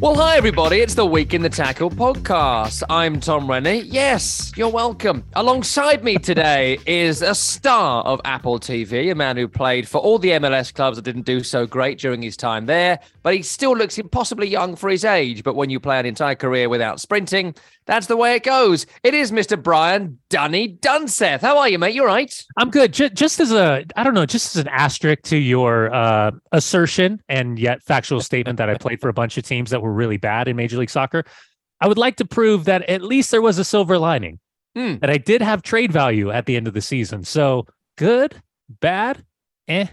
Well, hi, everybody. It's the Week in the Tackle podcast. I'm Tom Rennie. Yes, you're welcome. Alongside me today is a star of Apple TV, a man who played for all the MLS clubs that didn't do so great during his time there, but he still looks impossibly young for his age. But when you play an entire career without sprinting, that's the way it goes. It is Mr. Brian Dunny Dunseth. How are you, mate? You are right. I'm good. J- just as a, I don't know, just as an asterisk to your uh, assertion and yet factual statement that I played for a bunch of teams that were really bad in Major League Soccer, I would like to prove that at least there was a silver lining. Mm. That I did have trade value at the end of the season. So good, bad, eh.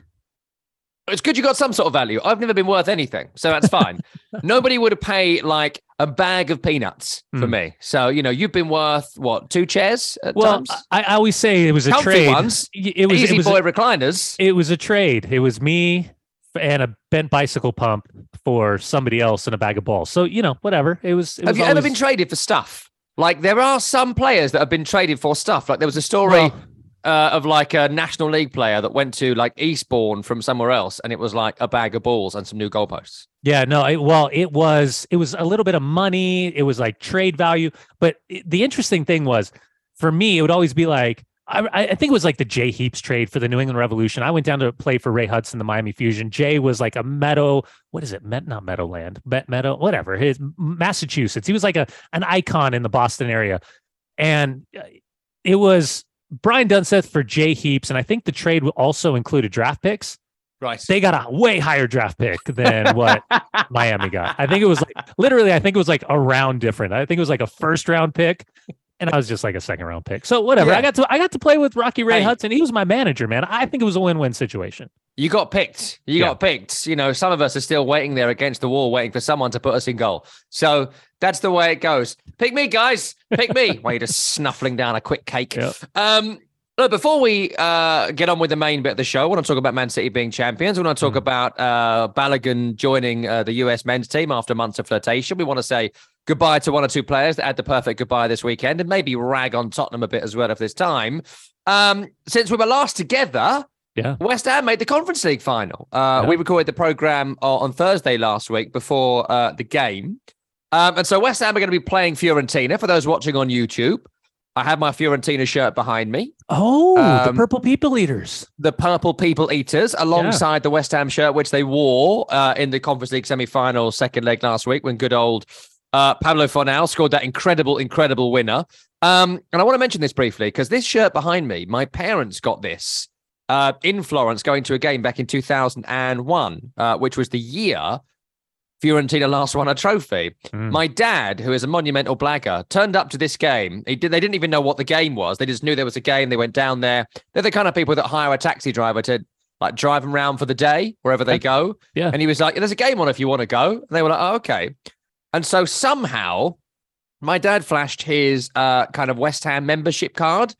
It's good you got some sort of value. I've never been worth anything, so that's fine. Nobody would pay like a bag of peanuts for Hmm. me. So you know, you've been worth what two chairs at Well, times? I, I always say it was a Comfy trade. ones. It was Easy it was boy a, recliners. it was a trade. It was me and a bent bicycle pump for somebody else and a bag of balls. So you know, whatever. It was. It Have was you ever been traded for stuff? Like there are some players that have been traded for stuff. Like there was a story Well, uh, of like a National League player that went to like Eastbourne from somewhere else, and it was like a bag of balls and some new goalposts. Yeah, no, it, well, it was it was a little bit of money. It was like trade value, but it- the interesting thing was, for me, it would always be like I, I think it was like the Jay Heaps trade for the New England Revolution. I went down to play for Ray Hudson, the Miami Fusion. Jay was like a Meadow, what is it? Met not Meadowland, Met Meadow, whatever. His Massachusetts. He was like a an icon in the Boston area, and uh, it was Brian Dunseth for Jay Heaps, and I think the trade also included draft picks Right. they got a way higher draft pick than what Miami got. I think it was like literally, I think it was like a round different. I think it was like a first round pick, and I was just like a second round pick. So whatever. Yeah. I got to I got to play with Rocky Ray Hey. Hudson. He was my manager, man. I think it was a win win situation. You got picked. You Yeah. got picked. You know, some of us are still waiting there against the wall, waiting for someone to put us in goal. So that's the way it goes. Pick me, guys. Pick me. While you're just snuffling down a quick cake. Um, look, before we uh, get on with the main bit of the show, I want to talk about Man City being champions. We want to talk Mm. about uh, Balogun joining uh, the US men's team after months of flirtation. We want to say goodbye to one or two players that had the perfect goodbye this weekend and maybe rag on Tottenham a bit as well if there's time. Um, since we were last together, Yeah. West Ham made the Conference League final. Uh, Yeah. We recorded the program o- on Thursday last week before uh, the game. Um, and so West Ham are going to be playing Fiorentina. For those watching on YouTube, I have my Fiorentina shirt behind me. Oh, the Um, purple people eaters. The Purple People Eaters, alongside the West Ham shirt, which they wore uh, in the Conference League semi final second leg last week when good old uh, Pablo Fornals scored that incredible, incredible winner. Um, and I want to mention this briefly because this shirt behind me, my parents got this uh, in Florence going to a game back in 2001, uh, which was the year Fiorentina last won a trophy. Mm. My dad, who is a monumental blagger, turned up to this game. He did, they didn't even know what the game was. They just knew there was a game. They went down there. They're the kind of people that hire a taxi driver to like drive them around for the day wherever they go. Yeah. And he was like, "There's a game on if you want to go." And they were like, "Oh, okay." And so somehow, my dad flashed his uh, kind of West Ham membership card,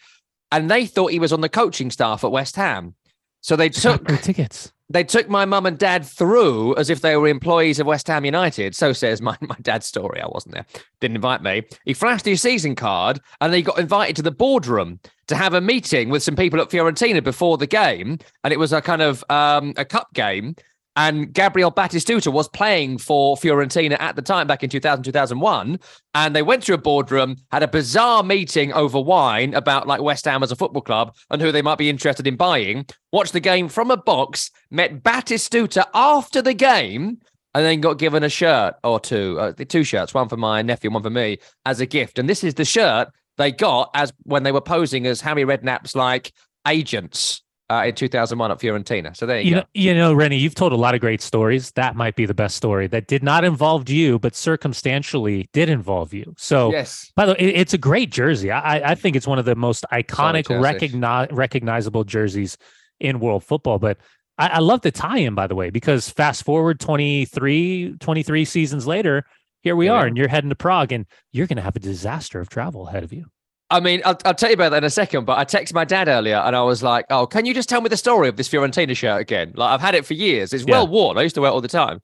and they thought he was on the coaching staff at West Ham. So they took tickets. they took my mum and dad through as if they were employees of West Ham United. So says my, my dad's story. I wasn't there. Didn't invite me. He flashed his season card and he got invited to the boardroom to have a meeting with some people at Fiorentina before the game. And it was a kind of um, a cup game. And Gabriel Batistuta was playing for Fiorentina at the time, back in 2000, 2001. And they went to a boardroom, had a bizarre meeting over wine about like West Ham as a football club and who they might be interested in buying. Watched the game from a box, met Batistuta after the game, and then got given a shirt or two, uh, two shirts, one for my nephew, one for me, as a gift. And this is the shirt they got as when they were posing as Harry Redknapp's like agents uh, in 2001 at Fiorentina. So there you, You go. know, you know, Rennie, you've told a lot of great stories. That might be the best story that did not involve you, but circumstantially did involve you. So, yes. by the way, it- it's a great jersey. I, I- think it's one of the most iconic, recogni- recognizable jerseys in world football. But I, I love the tie-in, by the way, because fast forward 23, 23 seasons later, here we are, are. and you're heading to Prague, and you're going to have a disaster of travel ahead of you. I mean, I'll, I'll tell you about that in a second, but I texted my dad earlier and I was like, oh, can you just tell me the story of this Fiorentina shirt again? Like, I've had it for years. It's well Yeah. worn. I used to wear it all the time.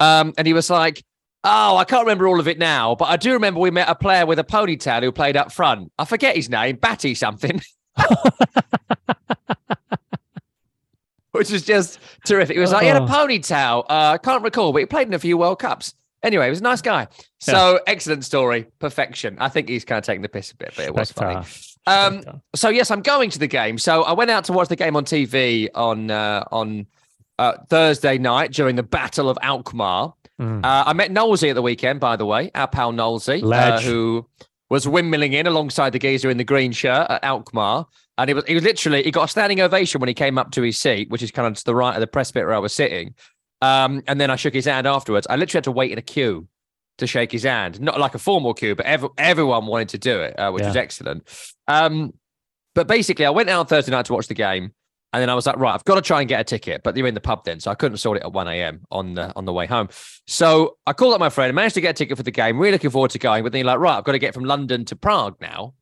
Um, and he was like, oh, I can't remember all of it now, but I do remember we met a player with a ponytail who played up front. I forget his name, Batty something. Which was just terrific. He was like, he had a Oh. ponytail. Uh, I can't recall, but he played in a few World Cups. Anyway, he was a nice guy. So excellent story, perfection. I think he's kind of taking the piss a bit, but it was funny. Um, so yes, I'm going to the game. So I went out to watch the game on TV on uh, on uh, Thursday night during the Battle of Alkmaar. Mm. Uh, I met Knowlesy at the weekend, by the way, our pal Knowlesy, uh, who was windmilling in alongside the geezer in the green shirt at Alkmaar. And he was he was literally he got a standing ovation when he came up to his seat, which is kind of to the right of the press bit where I was sitting. Um, and then I shook his hand afterwards. I literally had to wait in a queue to shake his hand, not like a formal queue, but ev- everyone wanted to do it, uh, which Yeah. was excellent. Um, but basically, I went out on Thursday night to watch the game, and then I was like, right, I've got to try and get a ticket. But you're in the pub then, so I couldn't sort it at one a.m. on the on the way home. So I called up my friend, managed to get a ticket for the game. Really looking forward to going. But then you're like, right, I've got to get from London to Prague now.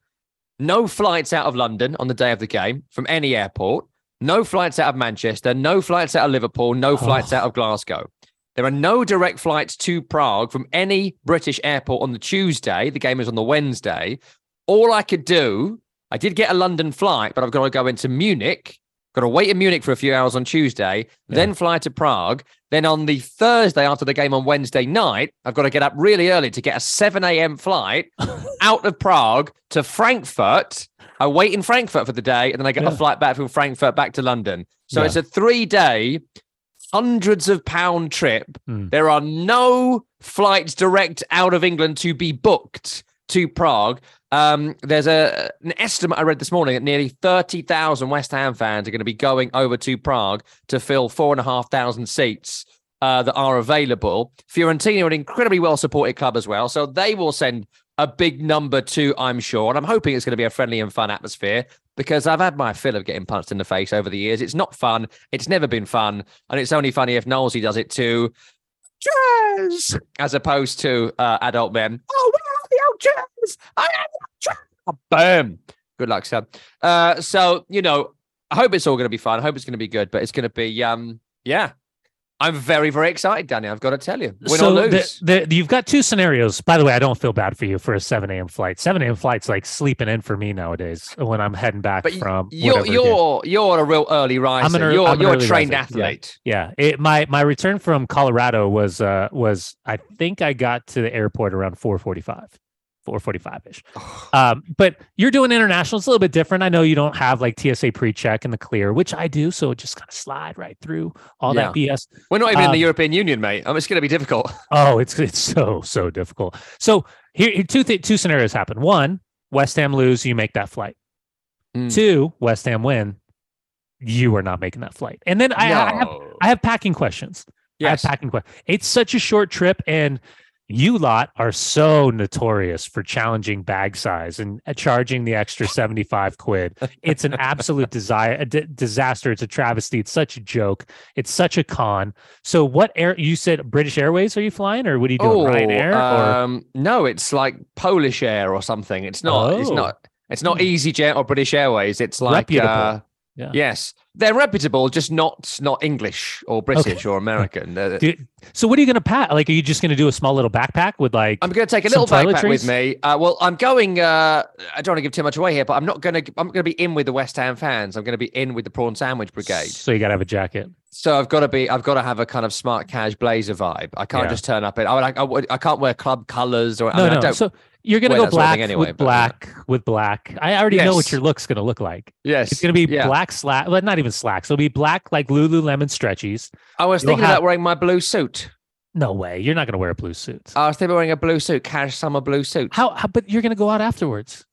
No flights out of London on the day of the game from any airport. No flights out of Manchester. No flights out of Liverpool. No oh. flights Oh. out of Glasgow. There are no direct flights to Prague from any British airport on the Tuesday. The game is on the Wednesday. All I could do, I did get a London flight, but I've got to go into Munich. Got to wait in Munich for a few hours on Tuesday, then fly to Prague. Then on the Thursday after the game on Wednesday night, I've got to get up really early to get a 7 a.m. flight out of Prague to Frankfurt. I wait in Frankfurt for the day, and then I get a flight back from Frankfurt back to London. So Yeah. it's a three day, hundreds of pound trip. Hmm. There are no flights direct out of England to be booked to Prague. Um, there's a an estimate I read this morning that nearly 30,000 West Ham fans are going to be going over to Prague to fill four and a half thousand seats uh, that are available. Fiorentina are an incredibly well supported club as well. So they will send a big number two, I'm sure. And I'm hoping it's going to be a friendly and fun atmosphere because I've had my fill of getting punched in the face over the years. It's not fun. It's never been fun. And it's only funny if Knowlesy does it too. Jazz, as opposed to uh, adult men. Oh, where are the old jazz? I am jazz. Boom. Good luck, Sam. Uh, so you know, I hope it's all going to be fun. I hope it's going to be good, but it's going to be, um, yeah. I'm very, very excited, Danny. I've got to tell you, win so or lose. the- you've got two scenarios. By the way, I don't feel bad for you for a 7 a.m. flight. 7 a.m. flight's like sleeping in for me nowadays when I'm heading back but from. you're you're you're a real early riser. ear- you're I'm you're a trained riser, yeah. athlete. Yeah, it, my my return from Colorado was uh was I think I got to the airport around 4:45. 4:45 ish. Um, but you're doing international. It's a little bit different. I know you don't have like TSA pre-check and the clear, which I do. So it just kind of slide right through all that BS. We're not even in the Um, European Union, mate. Mean, it's going to be difficult. Oh, it's it's so so difficult. So here, here two th- two scenarios happen. One, West Ham lose, you make that flight. Mm. Two, West Ham win, you are not making that flight. And then I, I have I have packing questions. yes. I have packing questions. It's such a short trip, and you lot are so notorious for challenging bag size and uh, charging the extra 75 quid. It's an absolute desire, a d- disaster. It's a travesty. It's such a joke. It's such a con. So, what air you said British Airways are you flying, or what are you doing? Ryanair? or um, no, it's like Polish Air or something. It's not. It's Oh. not. It's not. EasyJet or British Airways. It's like uh, Yeah. yes, they're reputable, just not not English or British or American. So, what are you going to pack? Like, are you just going to do a small little backpack with like? I'm going to take a little backpack with me. Uh, well, I'm going. Uh, I don't want to give too much away here, but I'm not going to. I'm going to be in with the West Ham fans. I'm going to be in with the prawn sandwich brigade. So you got to have a jacket. So I've got to be. I've got to have a kind of smart cash blazer vibe. I can't Yeah. just turn up in. I, would- I, would- I can't wear club colors or. I No, mean, I no. don't, So you're going to wear go that sort of black anyway, with black with black. I already know what your look's going to look like. yes, It's going to be yeah. black slack, well, not even slacks. It'll be black like Lululemon stretchies. I was You'll thinking have- about wearing my blue suit. No way. You're not going to wear a blue suit. I was thinking about wearing a blue suit, cash summer blue suit. how, how? But you're going to go out afterwards.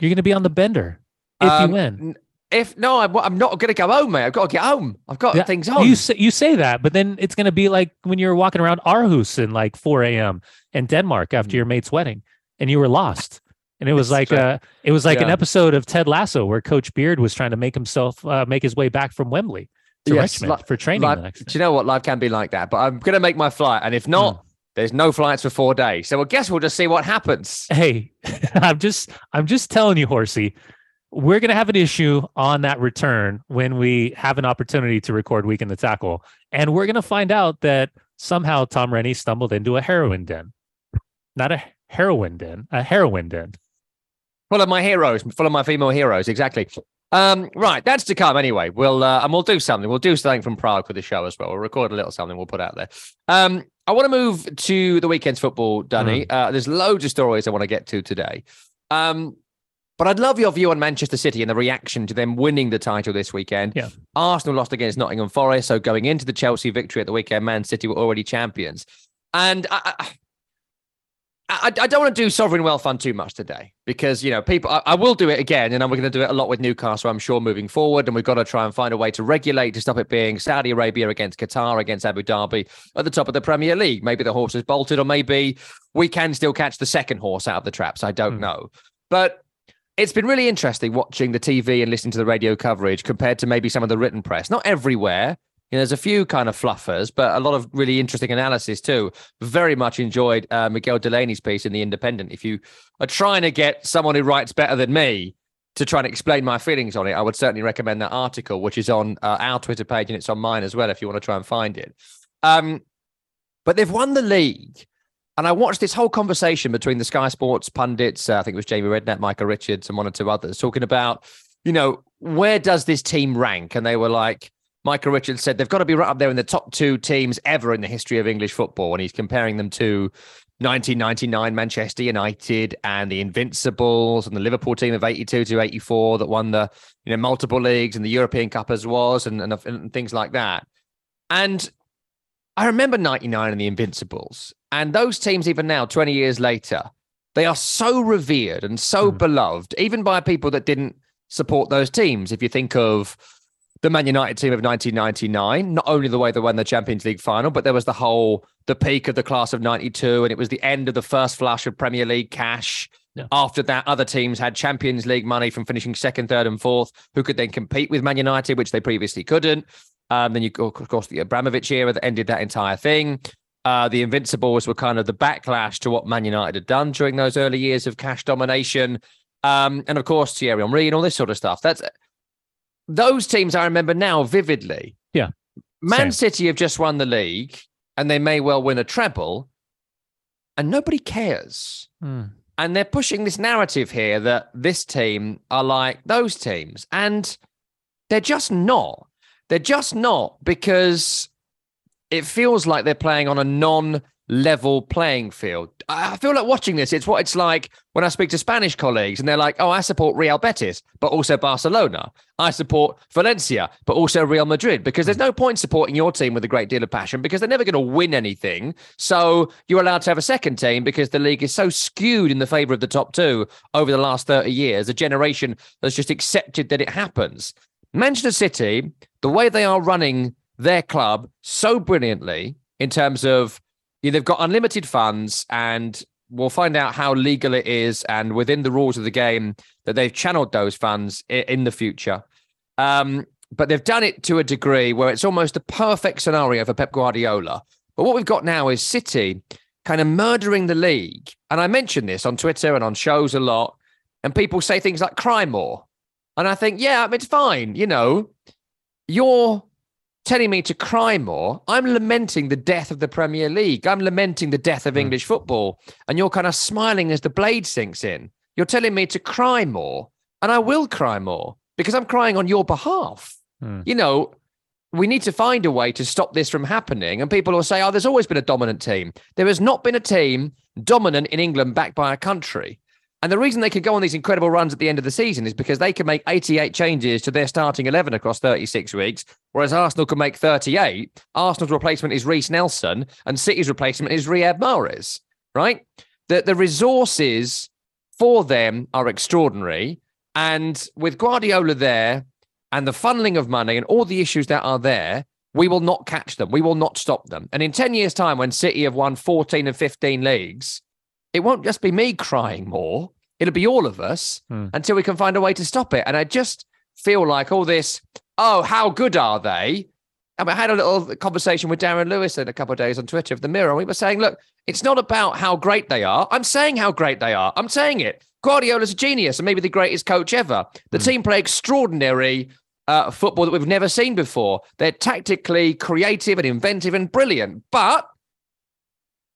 You're going to be on the bender if Um, you win. n- If no, I'm, I'm not going to go home, mate. I've got to get home. I've got Yeah, things on. You say, you say that, but then it's going to be like when you're walking around Aarhus in like 4 a.m. in Denmark after your mate's wedding, and you were lost. And it was like true. uh it was like an episode of Ted Lasso where Coach Beard was trying to make himself uh, make his way back from Wembley to Yes, Richmond li- for training Life- do you know what? Life can be like that. But I'm going to make my flight. And if not, Hmm. there's no flights for four days. So I guess we'll just see what happens. Hey, I'm just I'm just telling you, Horsey, we're gonna have an issue on that return when we have an opportunity to record Week in the Tackle, and we're gonna find out that somehow Tom Rennie stumbled into a heroin den, not a heroin den, a heroin den. Full of my heroes, full of my female heroes. Exactly. Um, right, that's to come anyway. We'll uh, and we'll do something. We'll do something from Prague for the show as well. We'll record a little something. We'll put out there. Um, I want to move to the weekend's football, Danny. Mm. Uh, there's loads of stories I want to get to today. Um, but I'd love your view on Manchester City and the reaction to them winning the title this weekend. Yeah. Arsenal lost against Nottingham Forest, so going into the Chelsea victory at the weekend, Man City were already champions. And I, I, I, I don't want to do sovereign wealth fund too much today because you know people. I, I will do it again, and we're going to do it a lot with Newcastle. I'm sure moving forward, and we've got to try and find a way to regulate to stop it being Saudi Arabia against Qatar against Abu Dhabi at the top of the Premier League. Maybe the horse is bolted, or maybe we can still catch the second horse out of the traps. I don't mm. know, but it's been really interesting watching the TV and listening to the radio coverage compared to maybe some of the written press. Not everywhere, know, there's a few kind of fluffers, but a lot of really interesting analysis too. Very much enjoyed uh, Miguel Delaney's piece in The Independent. If you are trying to get someone who writes better than me to try and explain my feelings on it, I would certainly recommend that article, which is on uh, our Twitter page and it's on mine as well if you want to try and find it. Um, but they've won the league. And I watched this whole conversation between the Sky Sports pundits, uh, I think it was Jamie Redknapp, Micah Richards, and one or two others, talking about, you know, where does this team rank? And they were like, Micah Richards said they've got to be right up there in the top two teams ever in the history of English football. And he's comparing them to 1999 Manchester United and the Invincibles and the Liverpool team of 82 to 84 that won the you know multiple leagues and the European Cup as was and, and, and things like that. And I remember 99 and the Invincibles. And those teams, even now, 20 years later, they are so revered and so mm. beloved, even by people that didn't support those teams. If you think of the Man United team of 1999. Not only the way they won the Champions League final, but there was the whole the peak of the class of 92 and it was the end of the first flush of Premier League cash. After that, other teams had Champions League money from finishing second, third, and fourth, who could then compete with Man United, which they previously couldn't. Um, then you, of course, the Abramovich era that ended that entire thing. Uh, the Invincibles were kind of the backlash to what Man United had done during those early years of cash domination. Um, and of course, Thierry Henry and all this sort of stuff. That's those teams I remember now vividly. Yeah. Man Same. City have just won the league and they may well win a treble and nobody cares. Mm. And they're pushing this narrative here that this team are like those teams. And they're just not. They're just not because it feels like they're playing on a non level playing field. I feel like watching this. It's what it's like when I speak to Spanish colleagues and they're like, oh, I support Real Betis, but also Barcelona. I support Valencia, but also Real Madrid, because there's hmm. no point supporting your team with a great deal of passion because they're never going to win anything. So you're allowed to have a second team because the league is so skewed in the favor of the top two over the last 30 years. A generation has just accepted that it happens. Manchester City, the way they are running their club so brilliantly in terms of yeah, they've got unlimited funds and we'll find out how legal it is and within the rules of the game that they've channeled those funds in the future. Um, but they've done it to a degree where it's almost a perfect scenario for Pep Guardiola. But what we've got now is City kind of murdering the league. And I mention this on Twitter and on shows a lot. And people say things like cry more. And I think, yeah, it's fine. You know, you're telling me to cry more. I'm lamenting the death of the Premier League. I'm lamenting the death of mm. English football. And you're kind of smiling as the blade sinks in. You're telling me to cry more. And I will cry more because I'm crying on your behalf. Mm. You know, we need to find a way to stop this from happening. And people will say, oh, there's always been a dominant team. There has not been a team dominant in England backed by a country. And the reason they could go on these incredible runs at the end of the season is because they can make 88 changes to their starting 11 across 36 weeks, whereas Arsenal can make 38. Arsenal's replacement is Reiss Nelson, and City's replacement is Riyad Mahrez, right? The, the resources for them are extraordinary. And with Guardiola there and the funneling of money and all the issues that are there, we will not catch them. We will not stop them. And in 10 years' time, when City have won 14 and 15 leagues, it won't just be me crying more. It'll be all of us hmm. until we can find a way to stop it. And I just feel like all this, oh, how good are they? I, mean, I had a little conversation with Darren Lewis in a couple of days on Twitter of the Mirror. And we were saying, look, it's not about how great they are. I'm saying how great they are. I'm saying it. Guardiola's a genius and maybe the greatest coach ever. The mm. team play extraordinary uh, football that we've never seen before. They're tactically creative and inventive and brilliant, but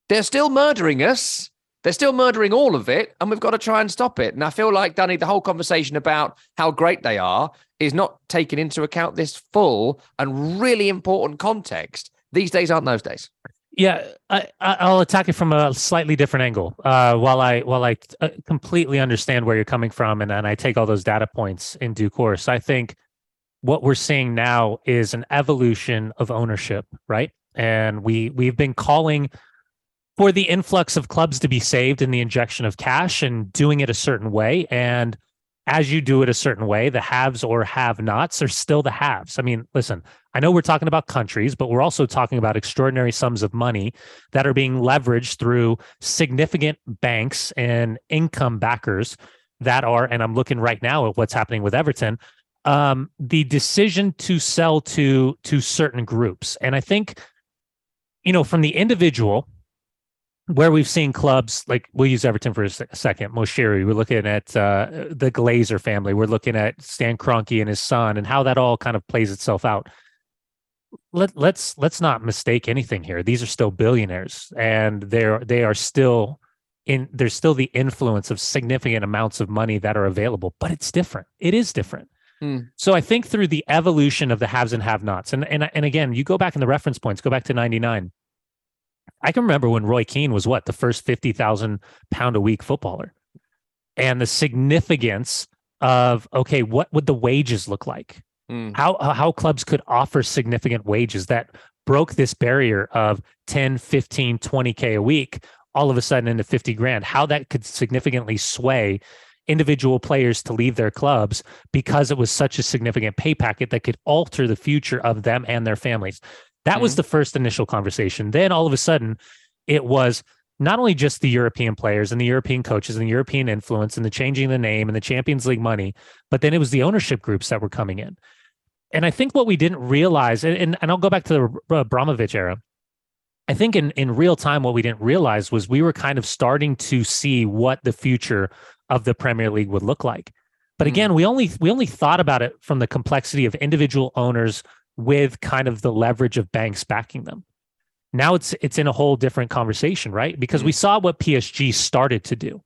they're still murdering us They're still murdering all of it, and we've got to try and stop it. And I feel like, Danny, the whole conversation about how great they are is not taking into account this full and really important context. These days aren't those days. Yeah, I, I'll attack it from a slightly different angle. Uh, while I while I uh, completely understand where you're coming from, and, and I take all those data points in due course, I think what we're seeing now is an evolution of ownership, right? And we we've been calling for the influx of clubs to be saved in the injection of cash and doing it a certain way. And as you do it a certain way, the haves or have nots are still the haves. I mean, listen, I know we're talking about countries, but we're also talking about extraordinary sums of money that are being leveraged through significant banks and income backers that are, and I'm looking right now at what's happening with Everton, um, the decision to sell to to certain groups. And I think, you know, from the individual, where we've seen clubs like we'll use Everton for a second. Moshiri, we're looking at uh, the Glazer family. We're looking at Stan Kroenke and his son, and how that all kind of plays itself out. Let let's let's not mistake anything here. These are still billionaires, and they're they are still in. There's still the influence of significant amounts of money that are available, but it's different. It is different. Hmm. So I think through the evolution of the haves and have-nots, and and and again, you go back in the reference points. Go back to '99 I can remember when Roy Keane was what the first fifty thousand pound a week footballer, and the significance of okay, what would the wages look like? Mm. How how clubs could offer significant wages that broke this barrier of 10, 15, 20k a week all of a sudden into 50 grand. How that could significantly sway individual players to leave their clubs because it was such a significant pay packet that could alter the future of them and their families. That mm-hmm. was the first initial conversation. Then all of a sudden, it was not only just the European players and the European coaches and the European influence and the changing the name and the Champions League money, but then it was the ownership groups that were coming in. And I think what we didn't realize, and, and, and I'll go back to the Abramovich era. I think in, in real time, what we didn't realize was we were kind of starting to see what the future of the Premier League would look like. But mm. again, we only we only thought about it from the complexity of individual owners with kind of the leverage of banks backing them. Now it's it's in a whole different conversation, right? Because mm-hmm. we saw what PSG started to do.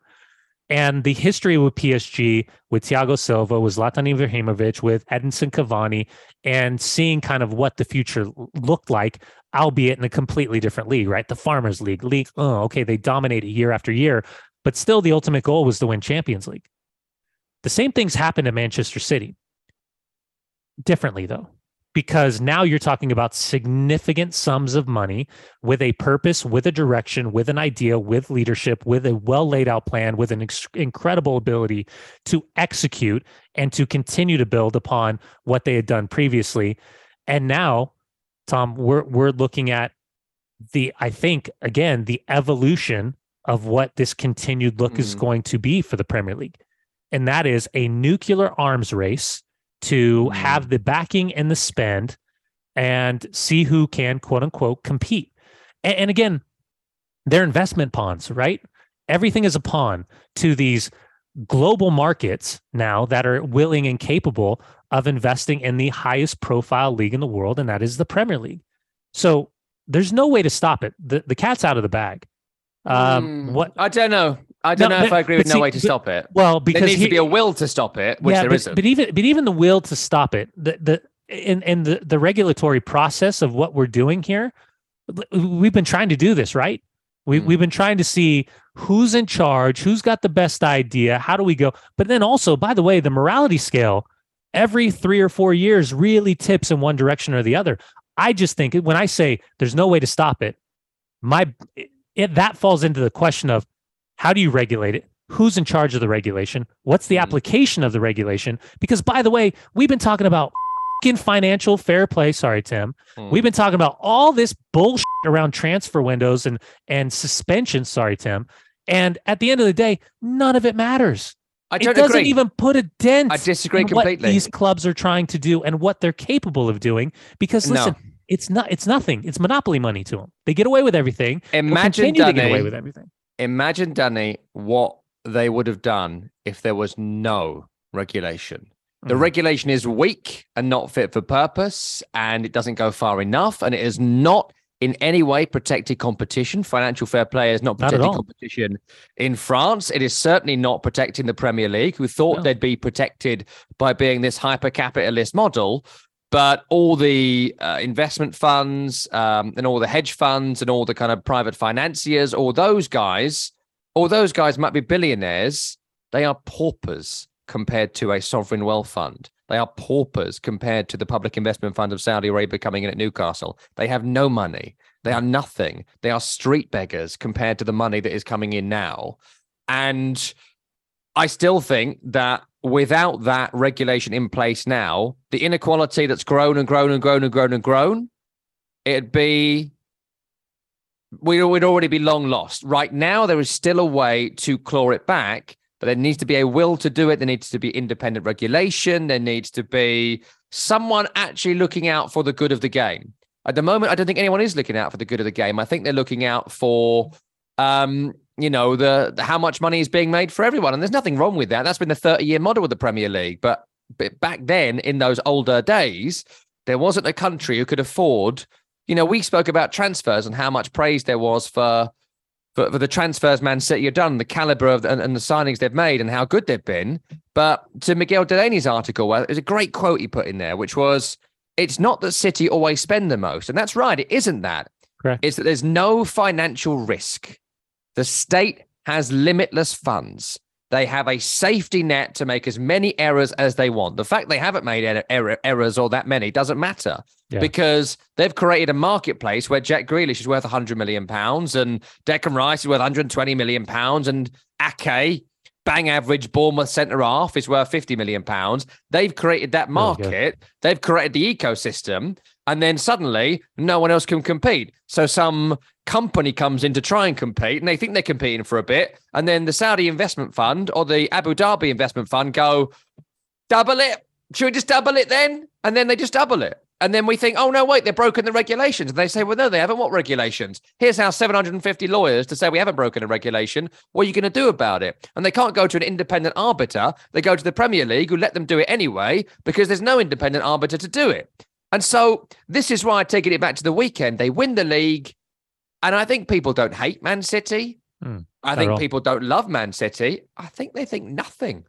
And the history with PSG, with Thiago Silva, with Zlatan Ibrahimovic, with Edinson Cavani, and seeing kind of what the future looked like, albeit in a completely different league, right? The Farmers League, league. Oh, okay, they dominate year after year, but still the ultimate goal was to win Champions League. The same things happened to Manchester City. Differently though, because now you're talking about significant sums of money with a purpose, with a direction, with an idea, with leadership, with a well laid out plan, with an ex- incredible ability to execute and to continue to build upon what they had done previously. And now, Tom, we're we're looking at the I think again the evolution of what this continued look mm. is going to be for the Premier League. And that is a nuclear arms race to mm. have the backing and the spend and see who can quote unquote compete. And, and again, they're investment pawns, right? Everything is a pawn to these global markets now that are willing and capable of investing in the highest profile league in the world, and that is the Premier League. So there's no way to stop it. The the cat's out of the bag. Um, mm, what I don't know. I don't no, know but, if I agree with see, no way to but, stop it. Well, because there needs he, to be a will to stop it, which yeah, there but, not But even but even the will to stop it, the the in in the the regulatory process of what we're doing here, we've been trying to do this, right? We mm. we've been trying to see who's in charge, who's got the best idea, how do we go? But then also, by the way, the morality scale every 3 or 4 years really tips in one direction or the other. I just think when I say there's no way to stop it, my it, that falls into the question of how do you regulate it? Who's in charge of the regulation? What's the mm-hmm. application of the regulation? Because by the way, we've been talking about financial fair play. Sorry, Tim. Mm. We've been talking about all this bullshit around transfer windows and and suspension. Sorry, Tim. And at the end of the day, none of it matters. I don't it doesn't agree. even put a dent. I disagree completely. What these clubs are trying to do and what they're capable of doing. Because listen, no. it's not. It's nothing. It's monopoly money to them. They get away with everything. Imagine Danny, to get away with everything imagine, Danny, what they would have done if there was no regulation. The mm-hmm. regulation is weak and not fit for purpose, and it doesn't go far enough, and it is not in any way protected competition. Financial fair play is not Not protecting all. competition in France. It is certainly not protecting the Premier League, who thought No. they'd be protected by being this hyper capitalist model. But all the uh, investment funds um, and all the hedge funds and all the kind of private financiers, all those guys, all those guys might be billionaires. They are paupers compared to a sovereign wealth fund. They are paupers compared to the public investment fund of Saudi Arabia coming in at Newcastle. They have no money. They are nothing. They are street beggars compared to the money that is coming in now. And I still think that without that regulation in place now, the inequality that's grown and grown and grown and grown and grown, it'd be we'd, we'd already be long lost. Right now, there is still a way to claw it back, but there needs to be a will to do it. There needs to be independent regulation. There needs to be someone actually looking out for the good of the game. At the moment, I don't think anyone is looking out for the good of the game. I think they're looking out for, um, you know, the, the how much money is being made for everyone, and there's nothing wrong with that. That's been the 30 year model of the Premier League. But, but back then, in those older days, there wasn't a country who could afford. You know, we spoke about transfers and how much praise there was for for, for the transfers Man City have done, the caliber of and, and the signings they've made, and how good they've been. But to Miguel Delaney's article, well, there's a great quote he put in there, which was, "It's not that City always spend the most, and that's right. It isn't that. Correct. It's that there's no financial risk. The state has limitless funds. They have a safety net to make as many errors as they want. The fact they haven't made er- error, errors or that many doesn't matter Yeah. because they've created a marketplace where Jack Grealish is worth 100 million pounds and Declan Rice is worth 120 million pounds and Ake, bang average Bournemouth centre half, is worth 50 million pounds. They've created that market. They've created the ecosystem. And then suddenly no one else can compete. So some company comes in to try and compete and they think they're competing for a bit. And then the Saudi investment fund or the Abu Dhabi investment fund go, double it. Should we just double it then? And then they just double it. And then we think, oh, no, wait, they've broken the regulations. And they say, well, no, they haven't. What regulations? Here's our 750 lawyers to say we haven't broken a regulation. What are you going to do about it? And they can't go to an independent arbiter. They go to the Premier League, who let them do it anyway, because there's no independent arbiter to do it. And so this is why taking it back to the weekend, they win the league. And I think people don't hate Man City. Hmm, I think all. people don't love Man City. I think they think nothing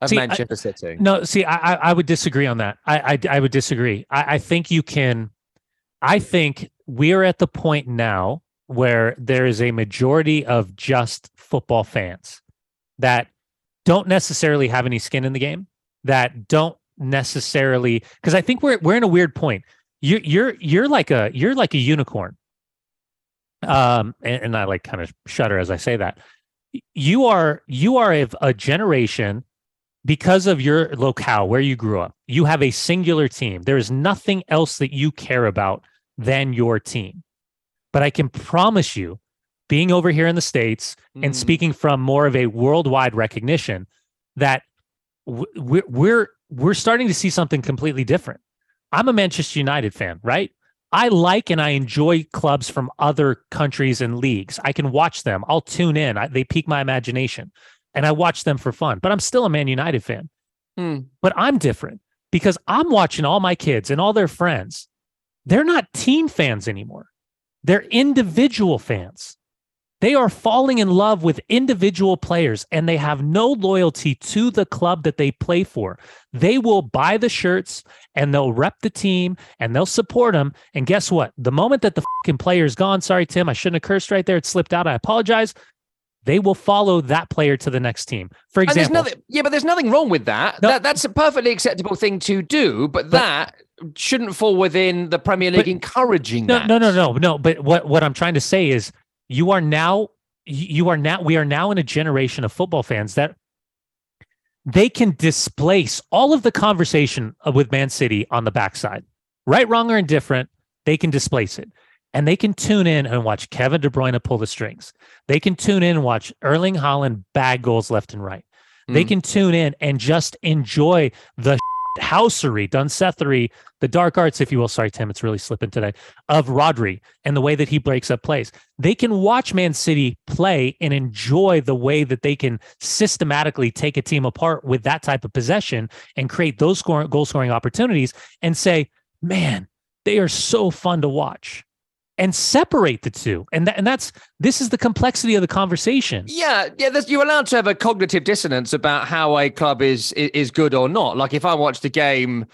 of See, I- Manchester City. No, see, I, I I would disagree on that. I, I, I would disagree. I, I think you can. I think we are at the point now where there is a majority of just football fans that don't necessarily have any skin in the game, that don't necessarily because I think we're we're in a weird point. You you're you're like a you're like a unicorn. Um, and, and I like kind of shudder as I say that. You are you are of a generation because of your locale where you grew up, you have a singular team. There is nothing else that you care about than your team. But I can promise you, being over here in the States and Mm. speaking from more of a worldwide recognition, that we're, we're, we're starting to see something completely different. I'm a Manchester United fan, right? I like and I enjoy clubs from other countries and leagues. I can watch them. I'll tune in. I, they pique my imagination and I watch them for fun. But I'm still a Man United fan. Hmm. But I'm different because I'm watching all my kids and all their friends. They're not team fans anymore. They're individual fans. They are falling in love with individual players and they have no loyalty to the club that they play for. They will buy the shirts and they'll rep the team and they'll support them. And guess what? The moment that the fucking player is gone, sorry, Tim, I shouldn't have cursed right there. It slipped out. I apologize. They will follow that player to the next team. For example, nothing, yeah, but there's nothing wrong with that. No. that. That's a perfectly acceptable thing to do, but, But- that shouldn't fall within the Premier League But- encouraging no, that. no, no, no, no. But what what I'm trying to say is, you are now, you are now, we are now in a generation of football fans that they can displace all of the conversation with Man City on the backside, right, wrong, or indifferent. They can displace it, and they can tune in and watch Kevin De Bruyne pull the strings. They can tune in and watch Erling Haaland bag goals left and right. They Mm. can tune in and just enjoy the housery, dunsethery, the dark arts, if you will. Sorry, Tim, it's really slipping today. Of Rodri and the way that he breaks up plays. They can watch Man City play and enjoy the way that they can systematically take a team apart with that type of possession and create those goal scoring opportunities and say, man, they are so fun to watch. And separate the two. And that, and that's this is the complexity of the conversation. Yeah, yeah. you're allowed to have a cognitive dissonance about how a club is is good or not. Like if I watched a game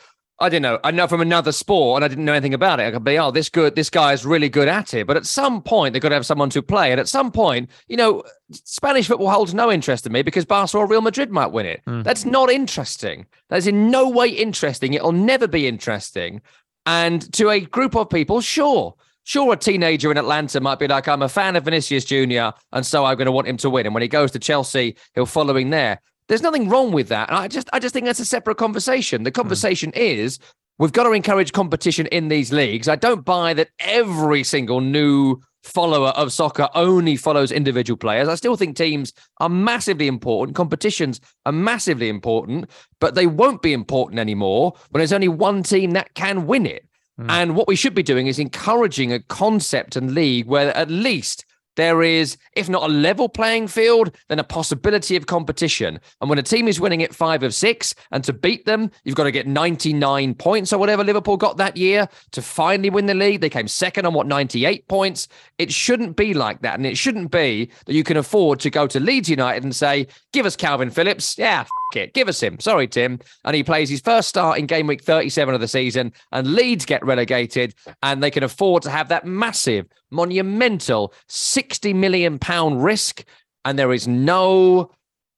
I don't know. I know from another sport and I didn't know anything about it. I could be, oh, this good, this guy is really good at it. But at some point, they've got to have someone to play. And at some point, you know, Spanish football holds no interest in me because Barcelona or Real Madrid might win it. Mm. That's not interesting. That's in no way interesting. It'll never be interesting. And to a group of people, sure. Sure, a teenager in Atlanta might be like, I'm a fan of Vinicius Jr., and so I'm going to want him to win. And when he goes to Chelsea, he'll follow him there. There's nothing wrong with that. And I just I just think that's a separate conversation. The hmm. conversation mm. is we've got to encourage competition in these leagues. I don't buy that every single new follower of soccer only follows individual players. I still think teams are massively important, competitions are massively important, but they won't be important anymore when there's only one team that can win it. Mm. And what we should be doing is encouraging a concept and league where at least there is, if not a level playing field, then a possibility of competition. And when a team is winning at five of six, and to beat them, you've got to get 99 points or whatever Liverpool got that year to finally win the league. They came second on what, 98 points? It shouldn't be like that. And it shouldn't be that you can afford to go to Leeds United and say, give us Calvin Phillips. Yeah, it. Give us him. Sorry, Tim. And he plays his first start in game week 37 of the season, and Leeds get relegated, and they can afford to have that massive, monumental 60 million pound risk. And there is no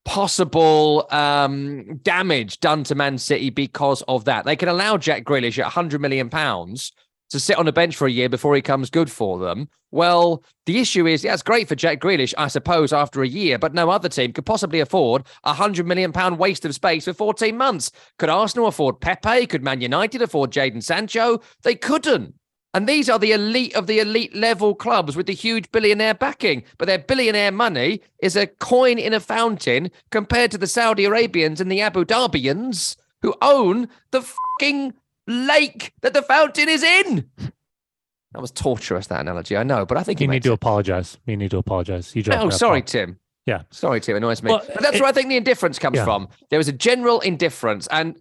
possible um, damage done to Man City because of that. They can allow Jack Grealish at 100 million pounds to sit on the bench for a year before he comes good for them. Well, the issue is, yeah, it's great for Jack Grealish, I suppose, after a year, but no other team could possibly afford a hundred million pound waste of space for 14 months. Could Arsenal afford Pepe? Could Man United afford Jadon Sancho? They couldn't. And these are the elite of the elite level clubs with the huge billionaire backing. But their billionaire money is a coin in a fountain compared to the Saudi Arabians and the Abu Dhabians who own the fucking lake that the fountain is in. That was torturous, that analogy. I know, but I think you need to it. apologize. You need to apologize. You oh, sorry, Tim. Yeah. Sorry, Tim. Annoys me. Well, but that's it, where I think the indifference comes yeah. from. There was a general indifference. And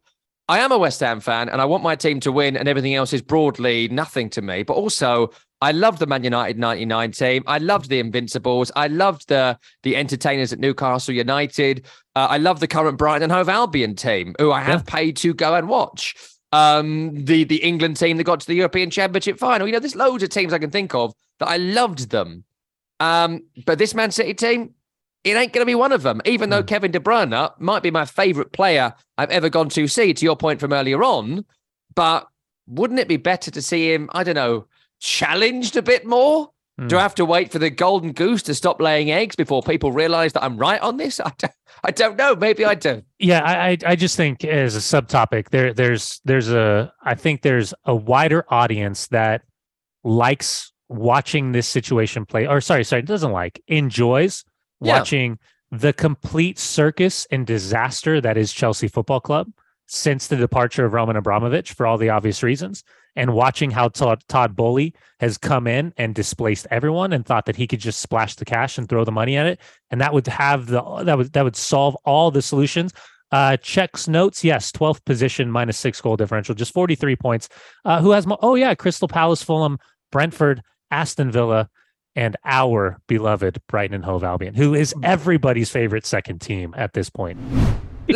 I am a West Ham fan and I want my team to win, and everything else is broadly nothing to me. But also, I loved the Man United 99 team. I loved the Invincibles. I loved the the entertainers at Newcastle United. Uh, I love the current Brighton and Hove Albion team, who I have yeah. paid to go and watch um, the the England team that got to the European Championship final. You know, there's loads of teams I can think of that I loved them. Um, but this Man City team, it ain't going to be one of them. Even though mm. Kevin De Bruyne might be my favourite player I've ever gone to see, to your point from earlier on, but wouldn't it be better to see him? I don't know, challenged a bit more. Mm. Do I have to wait for the golden goose to stop laying eggs before people realize that I'm right on this? I don't, I don't know. Maybe I do. Yeah, I I just think as a subtopic, there there's there's a I think there's a wider audience that likes watching this situation play. Or sorry, sorry, doesn't like enjoys yeah. watching the complete circus and disaster that is Chelsea Football Club since the departure of Roman Abramovich for all the obvious reasons and watching how Todd, Todd Boehly has come in and displaced everyone and thought that he could just splash the cash and throw the money at it, and that would have the that would that would solve all the solutions. Uh, checks notes, yes, 12th position, minus six goal differential, just 43 points. Uh, who has more? Oh, yeah, Crystal Palace, Fulham, Brentford, Aston Villa, and our beloved Brighton and Hove Albion, who is everybody's favorite second team at this point.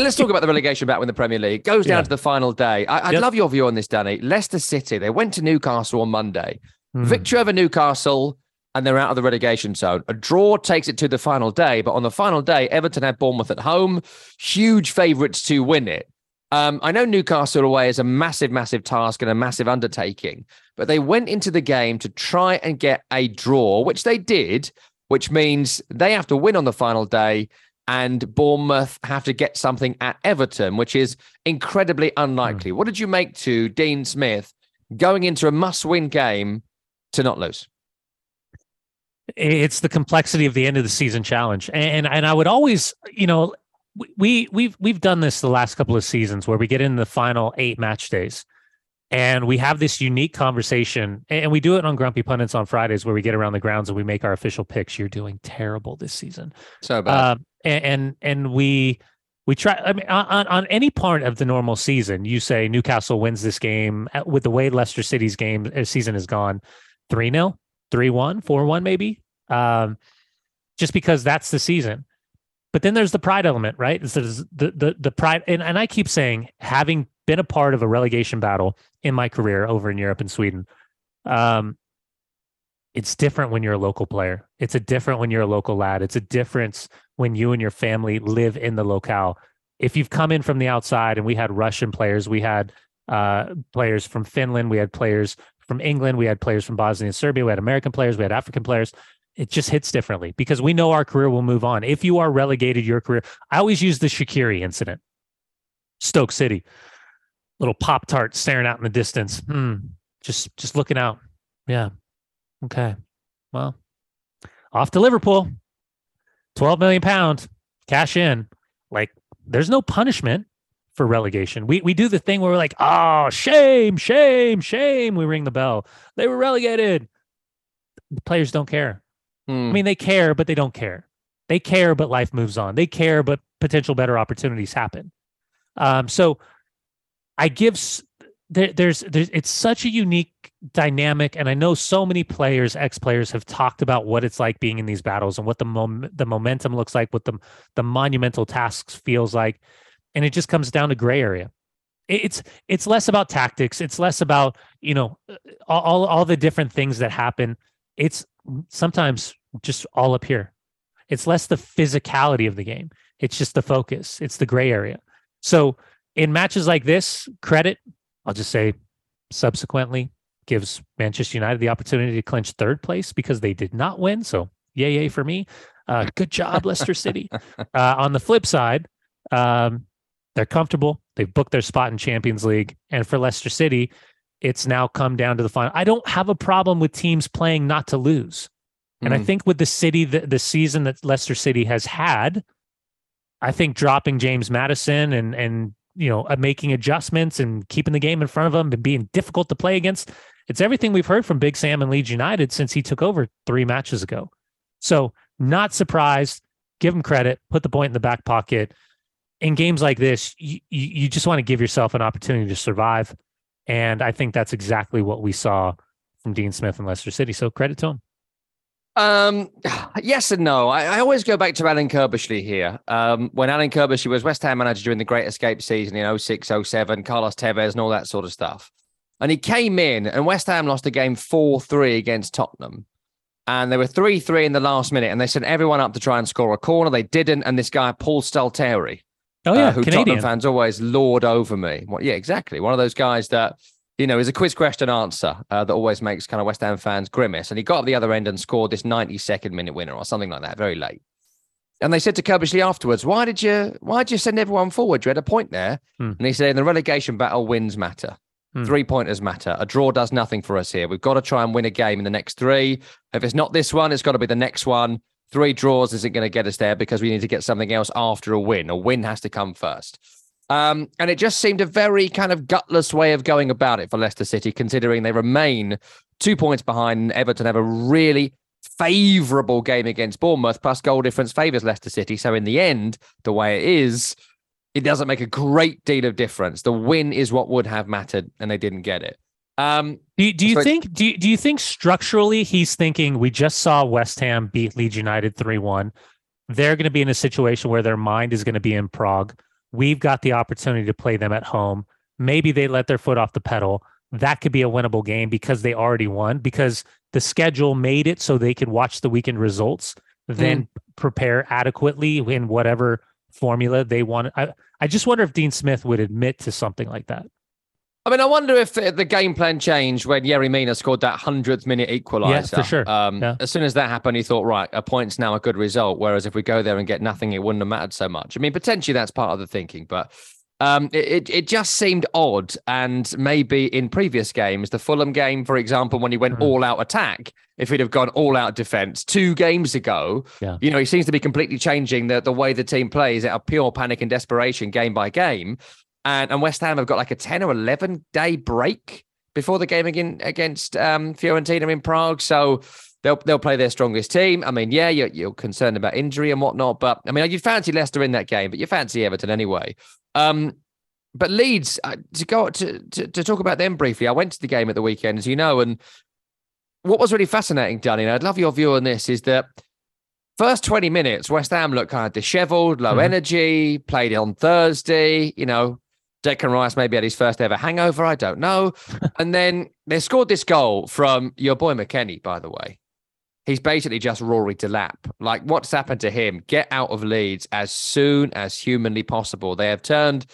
Let's talk about the relegation battle in the Premier League. Goes down yeah. to the final day. I, would yep. love your view on this, Danny. Leicester City, they went to Newcastle on Monday. Mm. Victory over Newcastle, and they're out of the relegation zone. A draw takes it to the final day, but on the final day, Everton had Bournemouth at home, huge favourites to win it. Um, I know Newcastle away is a massive, massive task and a massive undertaking, but they went into the game to try and get a draw, which they did, which means they have to win on the final day and Bournemouth have to get something at Everton, which is incredibly unlikely. Mm. What did you make to Dean Smith going into a must win game to not lose? It's the complexity of the end of the season challenge. And and I would always, you know, we we've we've done this the last couple of seasons where we get in the final 8 match days and we have this unique conversation and we do it on grumpy pundits on fridays where we get around the grounds and we make our official picks you're doing terrible this season so bad um, and and, and we we try i mean on, on any part of the normal season you say newcastle wins this game with the way leicester city's game uh, season is gone 3-0 3 1, 4 1, maybe, um, just because that's the season. But then there's the pride element, right? There's the, the, the pride. And, and I keep saying, having been a part of a relegation battle in my career over in Europe and Sweden, um, it's different when you're a local player. It's a different when you're a local lad. It's a difference when you and your family live in the locale. If you've come in from the outside, and we had Russian players, we had uh, players from Finland, we had players from England, we had players from Bosnia and Serbia, we had American players, we had African players. It just hits differently because we know our career will move on. If you are relegated, your career. I always use the Shaqiri incident, Stoke City, little pop tart staring out in the distance. Hmm, just just looking out. Yeah. Okay. Well, off to Liverpool. 12 million pounds cash in. Like there's no punishment for relegation. We we do the thing where we're like, oh, shame, shame, shame. We ring the bell. They were relegated. The players don't care. Hmm. I mean, they care, but they don't care. They care, but life moves on. They care, but potential better opportunities happen. Um, so I give there, there's there's it's such a unique dynamic, and I know so many players, ex players, have talked about what it's like being in these battles and what the mom, the momentum looks like, what the the monumental tasks feels like, and it just comes down to gray area. It's it's less about tactics. It's less about you know all all the different things that happen. It's sometimes just all up here. It's less the physicality of the game. It's just the focus. It's the gray area. So in matches like this, credit I'll just say subsequently gives Manchester United the opportunity to clinch third place because they did not win. So yay, yay for me. Uh, good job, Leicester City. Uh, on the flip side, um, they're comfortable. They've booked their spot in Champions League. And for Leicester City, it's now come down to the final. I don't have a problem with teams playing not to lose. And mm. I think with the city, the, the season that Leicester City has had, I think dropping James Maddison and and you know, uh, making adjustments and keeping the game in front of them and being difficult to play against. It's everything we've heard from Big Sam and Leeds United since he took over three matches ago. So, not surprised. Give him credit. Put the point in the back pocket. In games like this, you, you just want to give yourself an opportunity to survive. And I think that's exactly what we saw from Dean Smith and Leicester City. So, credit to him. Um, yes and no. I, I, always go back to Alan Curbishley here. Um, when Alan Curbishley was West Ham manager during the Great Escape season in 06, 07, Carlos Tevez and all that sort of stuff. And he came in and West Ham lost a game 4 3 against Tottenham. And they were 3 3 in the last minute. And they sent everyone up to try and score a corner. They didn't. And this guy, Paul Stalteri, oh, yeah, uh, who Canadian. Tottenham fans always lord over me. Well, yeah, exactly. One of those guys that you know, is a quiz question answer uh, that always makes kind of West Ham fans grimace. And he got up the other end and scored this 92nd minute winner or something like that, very late. And they said to Curbishley afterwards, "Why did you? Why did you send everyone forward? You had a point there." Hmm. And he said, "In the relegation battle, wins matter. Hmm. Three pointers matter. A draw does nothing for us here. We've got to try and win a game in the next three. If it's not this one, it's got to be the next one. Three draws isn't going to get us there because we need to get something else after a win. A win has to come first. Um, and it just seemed a very kind of gutless way of going about it for Leicester City, considering they remain two points behind. Everton have a really favourable game against Bournemouth, plus goal difference favours Leicester City. So in the end, the way it is, it doesn't make a great deal of difference. The win is what would have mattered, and they didn't get it. Um, do you, do you so think do you, do you think structurally he's thinking we just saw West Ham beat Leeds United three one? They're going to be in a situation where their mind is going to be in Prague We've got the opportunity to play them at home. Maybe they let their foot off the pedal. That could be a winnable game because they already won, because the schedule made it so they could watch the weekend results, then mm. prepare adequately in whatever formula they want. I, I just wonder if Dean Smith would admit to something like that. I mean, I wonder if the game plan changed when Yerry Mina scored that hundredth minute equaliser. Yeah, for sure. Um, yeah. As soon as that happened, he thought, right, a point's now a good result. Whereas if we go there and get nothing, it wouldn't have mattered so much. I mean, potentially that's part of the thinking, but um, it, it just seemed odd. And maybe in previous games, the Fulham game, for example, when he went mm. all out attack, if he'd have gone all out defense two games ago, yeah. you know, he seems to be completely changing the, the way the team plays out of pure panic and desperation game by game and, and West Ham have got like a 10 or 11 day break before the game again against um, Fiorentina in Prague. So they'll they'll play their strongest team. I mean, yeah, you're, you're concerned about injury and whatnot, but I mean, you'd fancy Leicester in that game, but you fancy Everton anyway. Um, but Leeds, uh, to go to, to, to talk about them briefly, I went to the game at the weekend, as you know, and what was really fascinating, Danny, and I'd love your view on this, is that first 20 minutes, West Ham looked kind of disheveled, low Mhm. energy, played on Thursday, you know. Declan Rice maybe had his first ever hangover, I don't know. and then they scored this goal from your boy McKennie, by the way. He's basically just Rory Delap. Like, what's happened to him? Get out of Leeds as soon as humanly possible. They have turned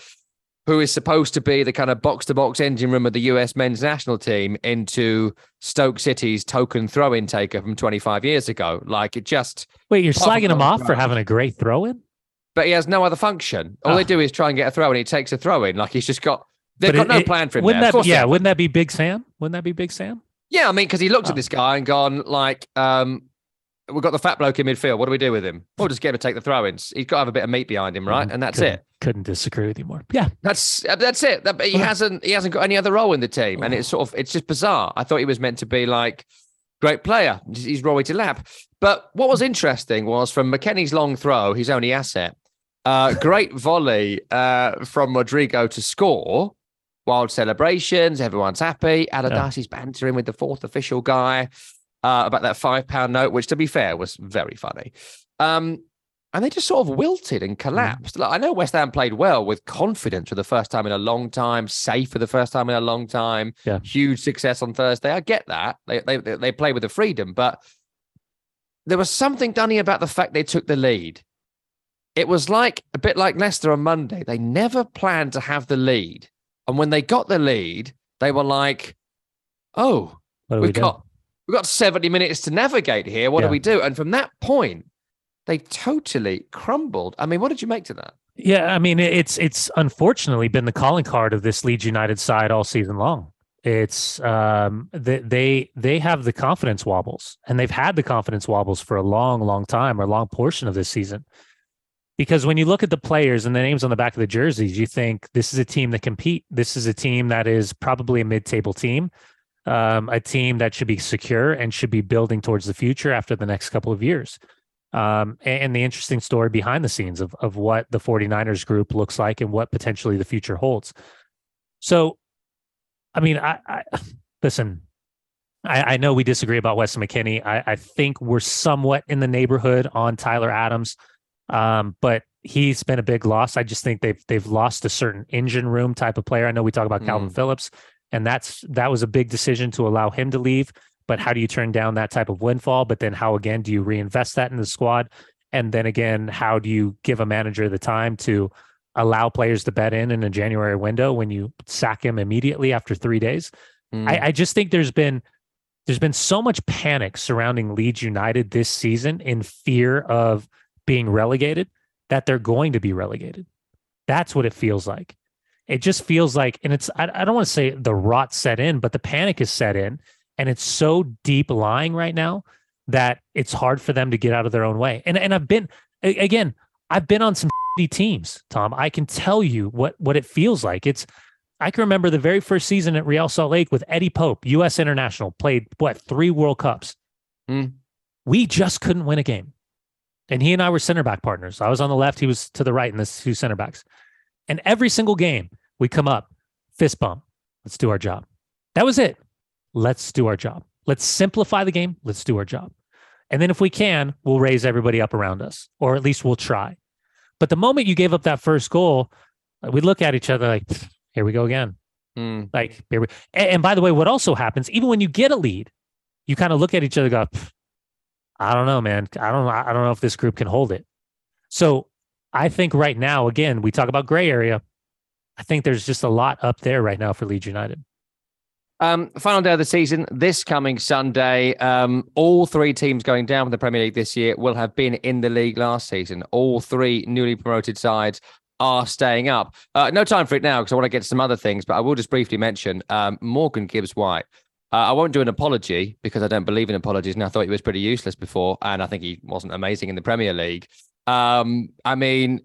who is supposed to be the kind of box to box engine room of the US men's national team into Stoke City's token throw in taker from 25 years ago. Like, it just, Wait, you're slagging him off for having a great throw in? But he has no other function. All they Ah. do is try and get a throw and he takes a throw in. Like, he's just got, they've But got it- no it- plan for him. Wouldn't there. That be, yeah, wouldn't that be Big Sam? Wouldn't that be Big Sam? Yeah, I mean, because he looked Oh. at this guy and gone like, um, "We've got the fat bloke in midfield. What do we do with him? We'll just get him to take the throw-ins. He's got to have a bit of meat behind him, right? Mhm. And that's couldn't, it. Couldn't disagree with you more. Yeah. That's uh, that's it. That, he hasn't he hasn't got any other role in the team, and it's sort of it's just bizarre. I thought he was meant to be like great player. He's Rory Delap. But what was interesting was from McKennie's long throw, his only asset, uh, great volley uh, from Rodrigo to score. Wild celebrations, everyone's happy. Adadasi's bantering with the fourth official guy uh, about that five pound note, which to be fair was very funny. Um, and they just sort of wilted and collapsed. Like, I know West Ham played well with confidence for the first time in a long time, safe for the first time in a long time. Yeah. Huge success on Thursday. I get that. They they they play with the freedom, but there was something dunny about the fact they took the lead. It was like a bit like Leicester on Monday. They never planned to have the lead. And when they got the lead, they were like, oh, What we we've do? got we've got 70 minutes to navigate here. What Yeah. do we do? And from that point, they totally crumbled. I mean, what did you make to that? Yeah, I mean it's it's unfortunately been the calling card of this Leeds United side all season long. It's um they they they have the confidence wobbles and they've had the confidence wobbles for a long long time or a long portion of this season. Because when you look at the players and the names on the back of the jerseys, you think this is a team that compete. This is a team that is probably a mid-table team, um, a team that should be secure and should be building towards the future after the next couple of years um, and, and the interesting story behind the scenes of, of what the 49ers group looks like and what potentially the future holds. So, I mean, I, I listen, I, I know we disagree about Weston McKennie. I, I think we're somewhat in the neighborhood on Tyler Adams, um, but he's been a big loss. I just think they've they've lost a certain engine room type of player. I know we talk about Kalvin Phillips, and that's that was a big decision to allow him to leave but how do you turn down that type of windfall? But then how again do you reinvest that in the squad? And then again, how do you give a manager the time to allow players to bet in in a January window when you sack him immediately after three days? Mm. I, I just think there's been there's been so much panic surrounding Leeds United this season in fear of being relegated that they're going to be relegated. That's what it feels like. It just feels like, and it's I, I don't want to say the rot set in, but the panic is set in, and it's so deep lying right now that it's hard for them to get out of their own way. And and I've been again, I've been on some teams, Tom. I can tell you what what it feels like. It's I can remember the very first season at Real Salt Lake with Eddie Pope, U.S. international, played what three World Cups. Mm. We just couldn't win a game, and he and I were center back partners. I was on the left, he was to the right in the two center backs, and every single game we come up, fist bump. Let's do our job. That was it. Let's do our job. Let's simplify the game. Let's do our job. And then if we can, we'll raise everybody up around us, or at least we'll try. But the moment you gave up that first goal, we look at each other like, here we go again. Mm. Like, here we, and, and by the way, what also happens, even when you get a lead, you kind of look at each other, and go, "Pfft, I don't know, man. I don't, I don't know if this group can hold it. So I think right now, again, we talk about gray area. I think there's just a lot up there right now for Leeds United. Um, final day of the season this coming Sunday. Um, all three teams going down from the Premier League this year will have been in the league last season. All three newly promoted sides are staying up. Uh, no time for it now because I want to get to some other things, but I will just briefly mention um, Morgan Gibbs White. Uh, I won't do an apology because I don't believe in apologies, and I thought he was pretty useless before, and I think he wasn't amazing in the Premier League. Um, I mean,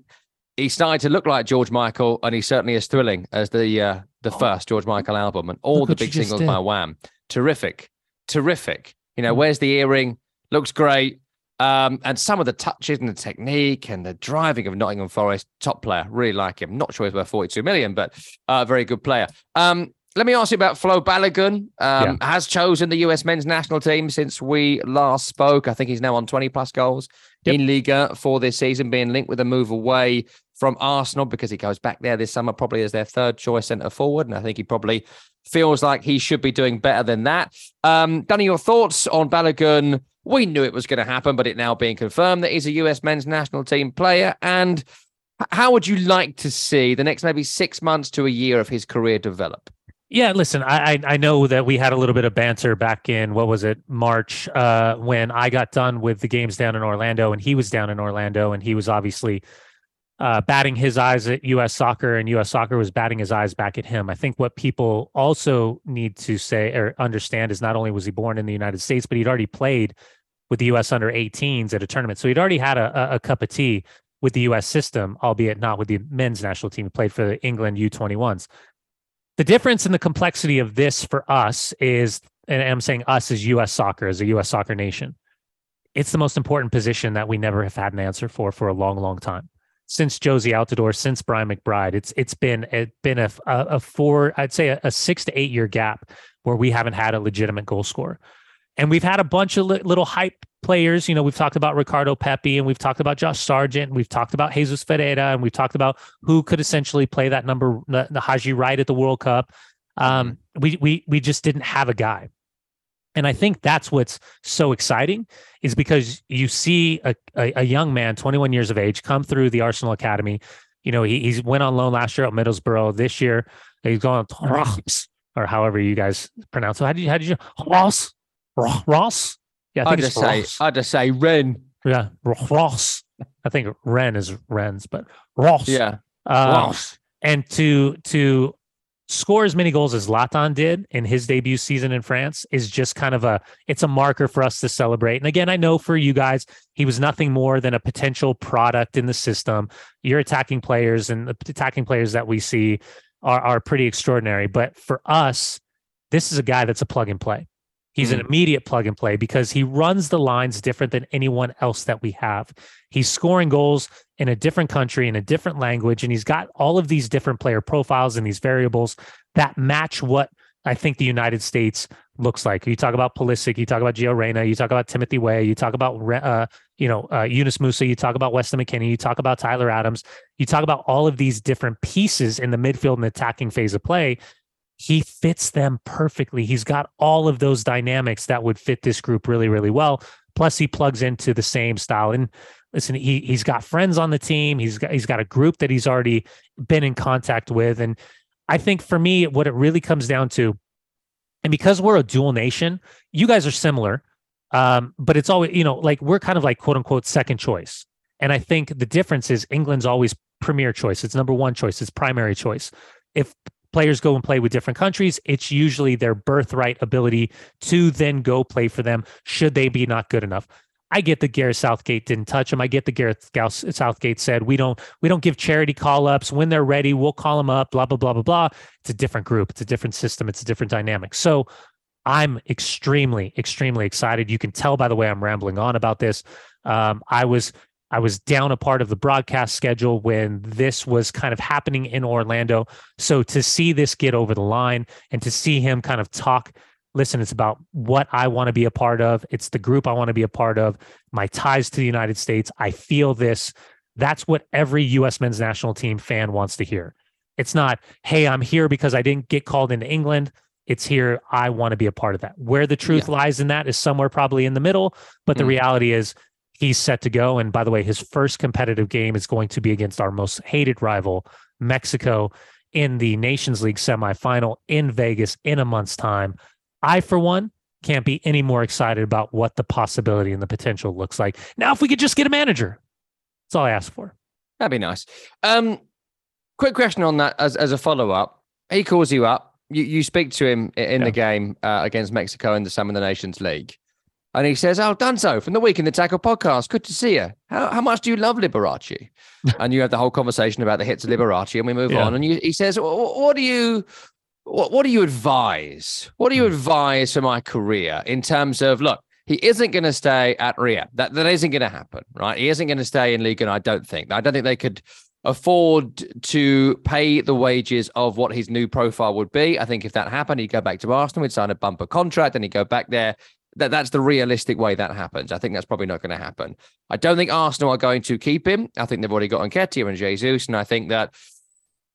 he started to look like George Michael, and he certainly is thrilling as the uh, the first George Michael album, and all Look the big singles did. by Wham. Terrific, terrific. You know, where's the earring? Looks great. Um, and some of the touches and the technique and the driving of Nottingham Forest, top player. Really like him. Not sure he's worth 42 million, but uh, very good player. Um, let me ask you about Flo Balogun. Um, Has chosen the US men's national team since we last spoke. I think he's now on 20 plus goals Yep. in Liga for this season, being linked with a move away from Arsenal because he goes back there this summer, probably as their third choice centre forward. And I think he probably feels like he should be doing better than that. Um, Danny, your thoughts on Balogun? We knew it was going to happen, but it now being confirmed that he's a US men's national team player. And how would you like to see the next maybe six months to a year of his career develop? Yeah, listen, I I know that we had a little bit of banter back in what was it March uh, when I got done with the games down in Orlando and he was down in Orlando and he was obviously uh, batting his eyes at U.S. Soccer and U.S. Soccer was batting his eyes back at him. I think what people also need to say or understand is not only was he born in the United States, but he'd already played with the U.S. under 18s at a tournament, so he'd already had a, a, a cup of tea with the U.S. system, albeit not with the men's national team. He played for the England U21s the difference in the complexity of this for us is, and I'm saying us as US soccer, as a US soccer nation, it's the most important position that we never have had an answer for for a long, long time. Since Jozy Altidore, since Brian McBride, it's it's been it's been a, a, four, I'd say a, a six to eight year gap where we haven't had a legitimate goal scorer. And we've had a bunch of li- little hype players. You know, we've talked about Ricardo Pepi and we've talked about Josh Sargent. And we've talked about Jesus Ferreira and we've talked about who could essentially play that number, the, the Haji right at the World Cup. Um, we we we just didn't have a guy. And I think that's what's so exciting is because you see a, a, a young man, 21 years of age, come through the Arsenal Academy. You know, he, he's went on loan last year at Middlesbrough. This year, he's gone Ross, or however you guys pronounce it. How did you, how did you, Ross? Ro- Ross? Yeah, I I think would it's just say, Ross. I just say Ren. Yeah, Ross. I think Ren is Ren's, but Ross. Yeah, Uh, Ross. and to to score as many goals as Latan did in his debut season in France is just kind of a it's a marker for us to celebrate. And again, I know for you guys, he was nothing more than a potential product in the system. Your attacking players and the attacking players that we see are are pretty extraordinary. But for us, this is a guy that's a plug and play. He's an immediate plug and play because he runs the lines different than anyone else that we have. He's scoring goals in a different country, in a different language, and he's got all of these different player profiles and these variables that match what I think the United States looks like. You talk about Pulisic, you talk about Gio Reyna, you talk about Timothy Weah, you talk about uh, you know uh, Yunus Musah, you talk about Weston McKennie, you talk about Tyler Adams, you talk about all of these different pieces in the midfield and attacking phase of play he fits them perfectly. He's got all of those dynamics that would fit this group really, really well. Plus, he plugs into the same style. And listen, he he's got friends on the team. He's got he's got a group that he's already been in contact with. And I think for me, what it really comes down to, and because we're a dual nation, you guys are similar. Um, but it's always, you know, like we're kind of like quote unquote second choice. And I think the difference is England's always premier choice. It's number one choice. It's primary choice. If players go and play with different countries, it's usually their birthright ability to then go play for them should they be not good enough. I get that Gareth Southgate didn't touch him. I get that Gareth Southgate said we don't we don't give charity call ups when they're ready. We'll call them up. Blah blah blah blah blah. It's a different group. It's a different system. It's a different dynamic. So I'm extremely extremely excited. You can tell by the way I'm rambling on about this. Um, I was I was down a part of the broadcast schedule when this was kind of happening in Orlando. So to see this get over the line and to see him kind of talk, listen, it's about what I want to be a part of. It's the group I want to be a part of, my ties to the United States. I feel this. That's what every US men's national team fan wants to hear. It's not, hey, I'm here because I didn't get called into England. It's here. I want to be a part of that. Where the truth lies in that is somewhere probably in the middle. But the Mm. reality is, he's set to go. And by the way, his first competitive game is going to be against our most hated rival, Mexico, in the Nations League semifinal in Vegas in a month's time. I, for one, can't be any more excited about what the possibility and the potential looks like. Now, if we could just get a manager, that's all I ask for. That'd be nice. Um, quick question on that as, as a follow up. He calls you up. You you speak to him in Yeah. the game uh, against Mexico in the Summon of the Nations League, and he says, "Oh, Dunzo from the Week in the Tackle podcast. Good to see you. How how much do you love Liberace?" and you have the whole conversation about the hits of Liberace, and we move Yeah. on. And you, he says, "Wh- "What do you?" What, what do you advise? What do you Hmm. advise for my career in terms of look? He isn't going to stay at Ria. That that isn't going to happen, right? He isn't going to stay in Liga. and I don't think. I don't think they could afford to pay the wages of what his new profile would be. I think if that happened, he'd go back to Arsenal, he'd sign a bumper contract, and he'd go back there. That, that's the realistic way that happens. I think that's probably not going to happen. I don't think Arsenal are going to keep him. I think they've already got Nketiah and Jesus, and I think that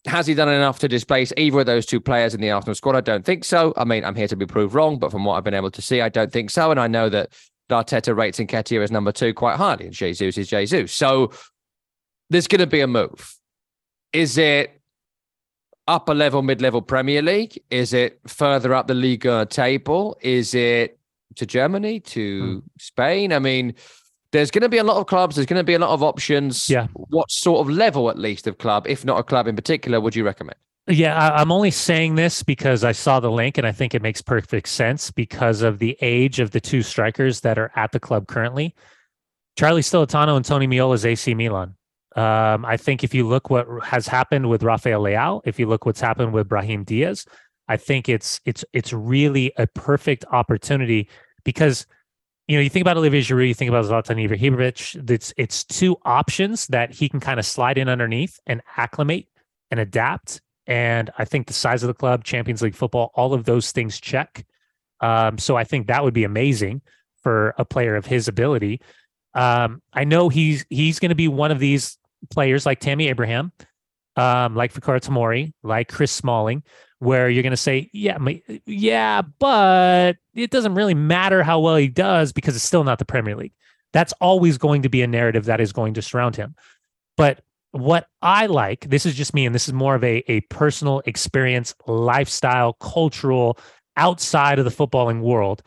has he done enough to displace either of those two players in the Arsenal squad? I don't think so. I mean, I'm here to be proved wrong, but from what I've been able to see, I don't think so. And I know that Arteta rates Nketiah as number two quite highly, and Jesus is Jesus. So there's going to be a move. Is it upper level, mid level Premier League? Is it further up the league table? Is it to Germany, to hmm. Spain? I mean, there's going to be a lot of clubs. There's going to be a lot of options. Yeah. What sort of level, at least, of club, if not a club in particular, would you recommend? Yeah, I, am only saying this because I saw the link and I think it makes perfect sense because of the age of the two strikers that are at the club currently. Charlie Stillitano and Tony Meola's AC Milan. Um, I think if you look what has happened with Rafael Leao, if you look what's happened with Brahim Diaz, I think it's it's it's really a perfect opportunity because you know you think about Olivier Giroud, you think about Zlatan Ibrahimovic. It's it's two options that he can kind of slide in underneath and acclimate and adapt. And I think the size of the club, Champions League football, all of those things check. Um, so I think that would be amazing for a player of his ability. Um, I know he's he's going to be one of these players like Tammy Abraham, um, like Fikayo Tomori, like Chris Smalling, where you're going to say, yeah, yeah, but it doesn't really matter how well he does because it's still not the Premier League. That's always going to be a narrative that is going to surround him. But what I like, this is just me, and this is more of a, a personal experience, lifestyle, cultural, outside of the footballing world.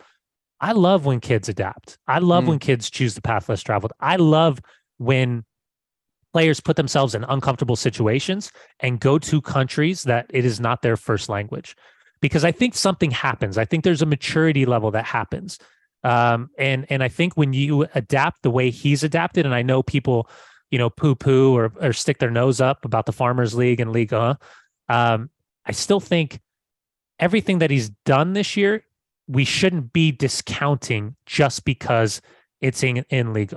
I love when kids adapt. I love mm. when kids choose the path less traveled. I love when players put themselves in uncomfortable situations and go to countries that it is not their first language. Because i think something happens. I think there's a maturity level that happens. Um, and and i think when you adapt the way he's adapted and i know people you know poo poo or, or stick their nose up about the farmers league and liga um, i still think everything that he's done this year we shouldn't be discounting just because it's in in league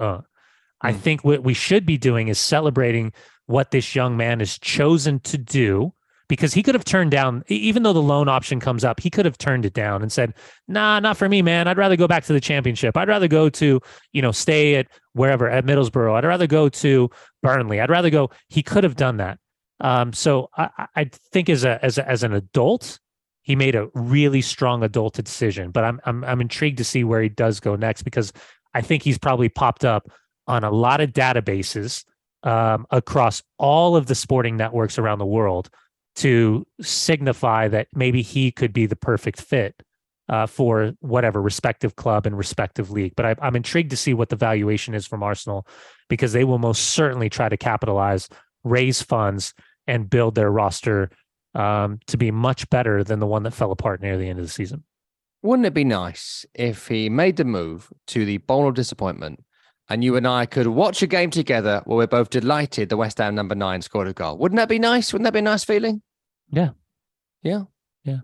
I hmm. think what we should be doing is celebrating what this young man has chosen to do because he could have turned down, even though the loan option comes up, he could have turned it down and said, nah, not for me, man. I'd rather go back to the championship. I'd rather go to, you know, stay at wherever, at Middlesbrough. I'd rather go to Burnley. I'd rather go. He could have done that. Um, so I, I think as a, as a, as an adult, he made a really strong adult decision, but I'm, I'm, I'm intrigued to see where he does go next because I think he's probably popped up on a lot of databases um, across all of the sporting networks around the world to signify that maybe he could be the perfect fit uh, for whatever respective club and respective league. But I, am intrigued to see what the valuation is from Arsenal because they will most certainly try to capitalize, raise funds, and build their roster um, to be much better than the one that fell apart near the end of the season. Wouldn't it be nice if he made the move to the bowl of disappointment and you and I could watch a game together where we're both delighted the West Ham number nine scored a goal. Wouldn't that be nice? Wouldn't that be a nice feeling? Yeah. Yeah. Yeah.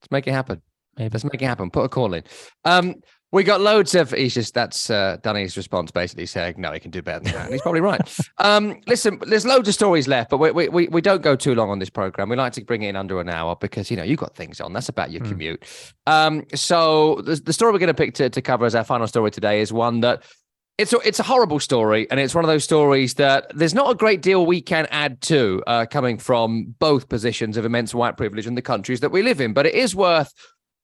Let's make it happen. Maybe. Let's make it happen. Put a call in. Um, we got loads of. He's just that's uh, Danny's response, basically saying, "No, he can do better than that." And he's probably right. um, listen, there's loads of stories left, but we, we we don't go too long on this program. We like to bring it in under an hour because you know you've got things on. That's about your mm. commute. Um, so the, the story we're going to pick to, to cover as our final story today is one that it's a, it's a horrible story, and it's one of those stories that there's not a great deal we can add to uh, coming from both positions of immense white privilege in the countries that we live in. But it is worth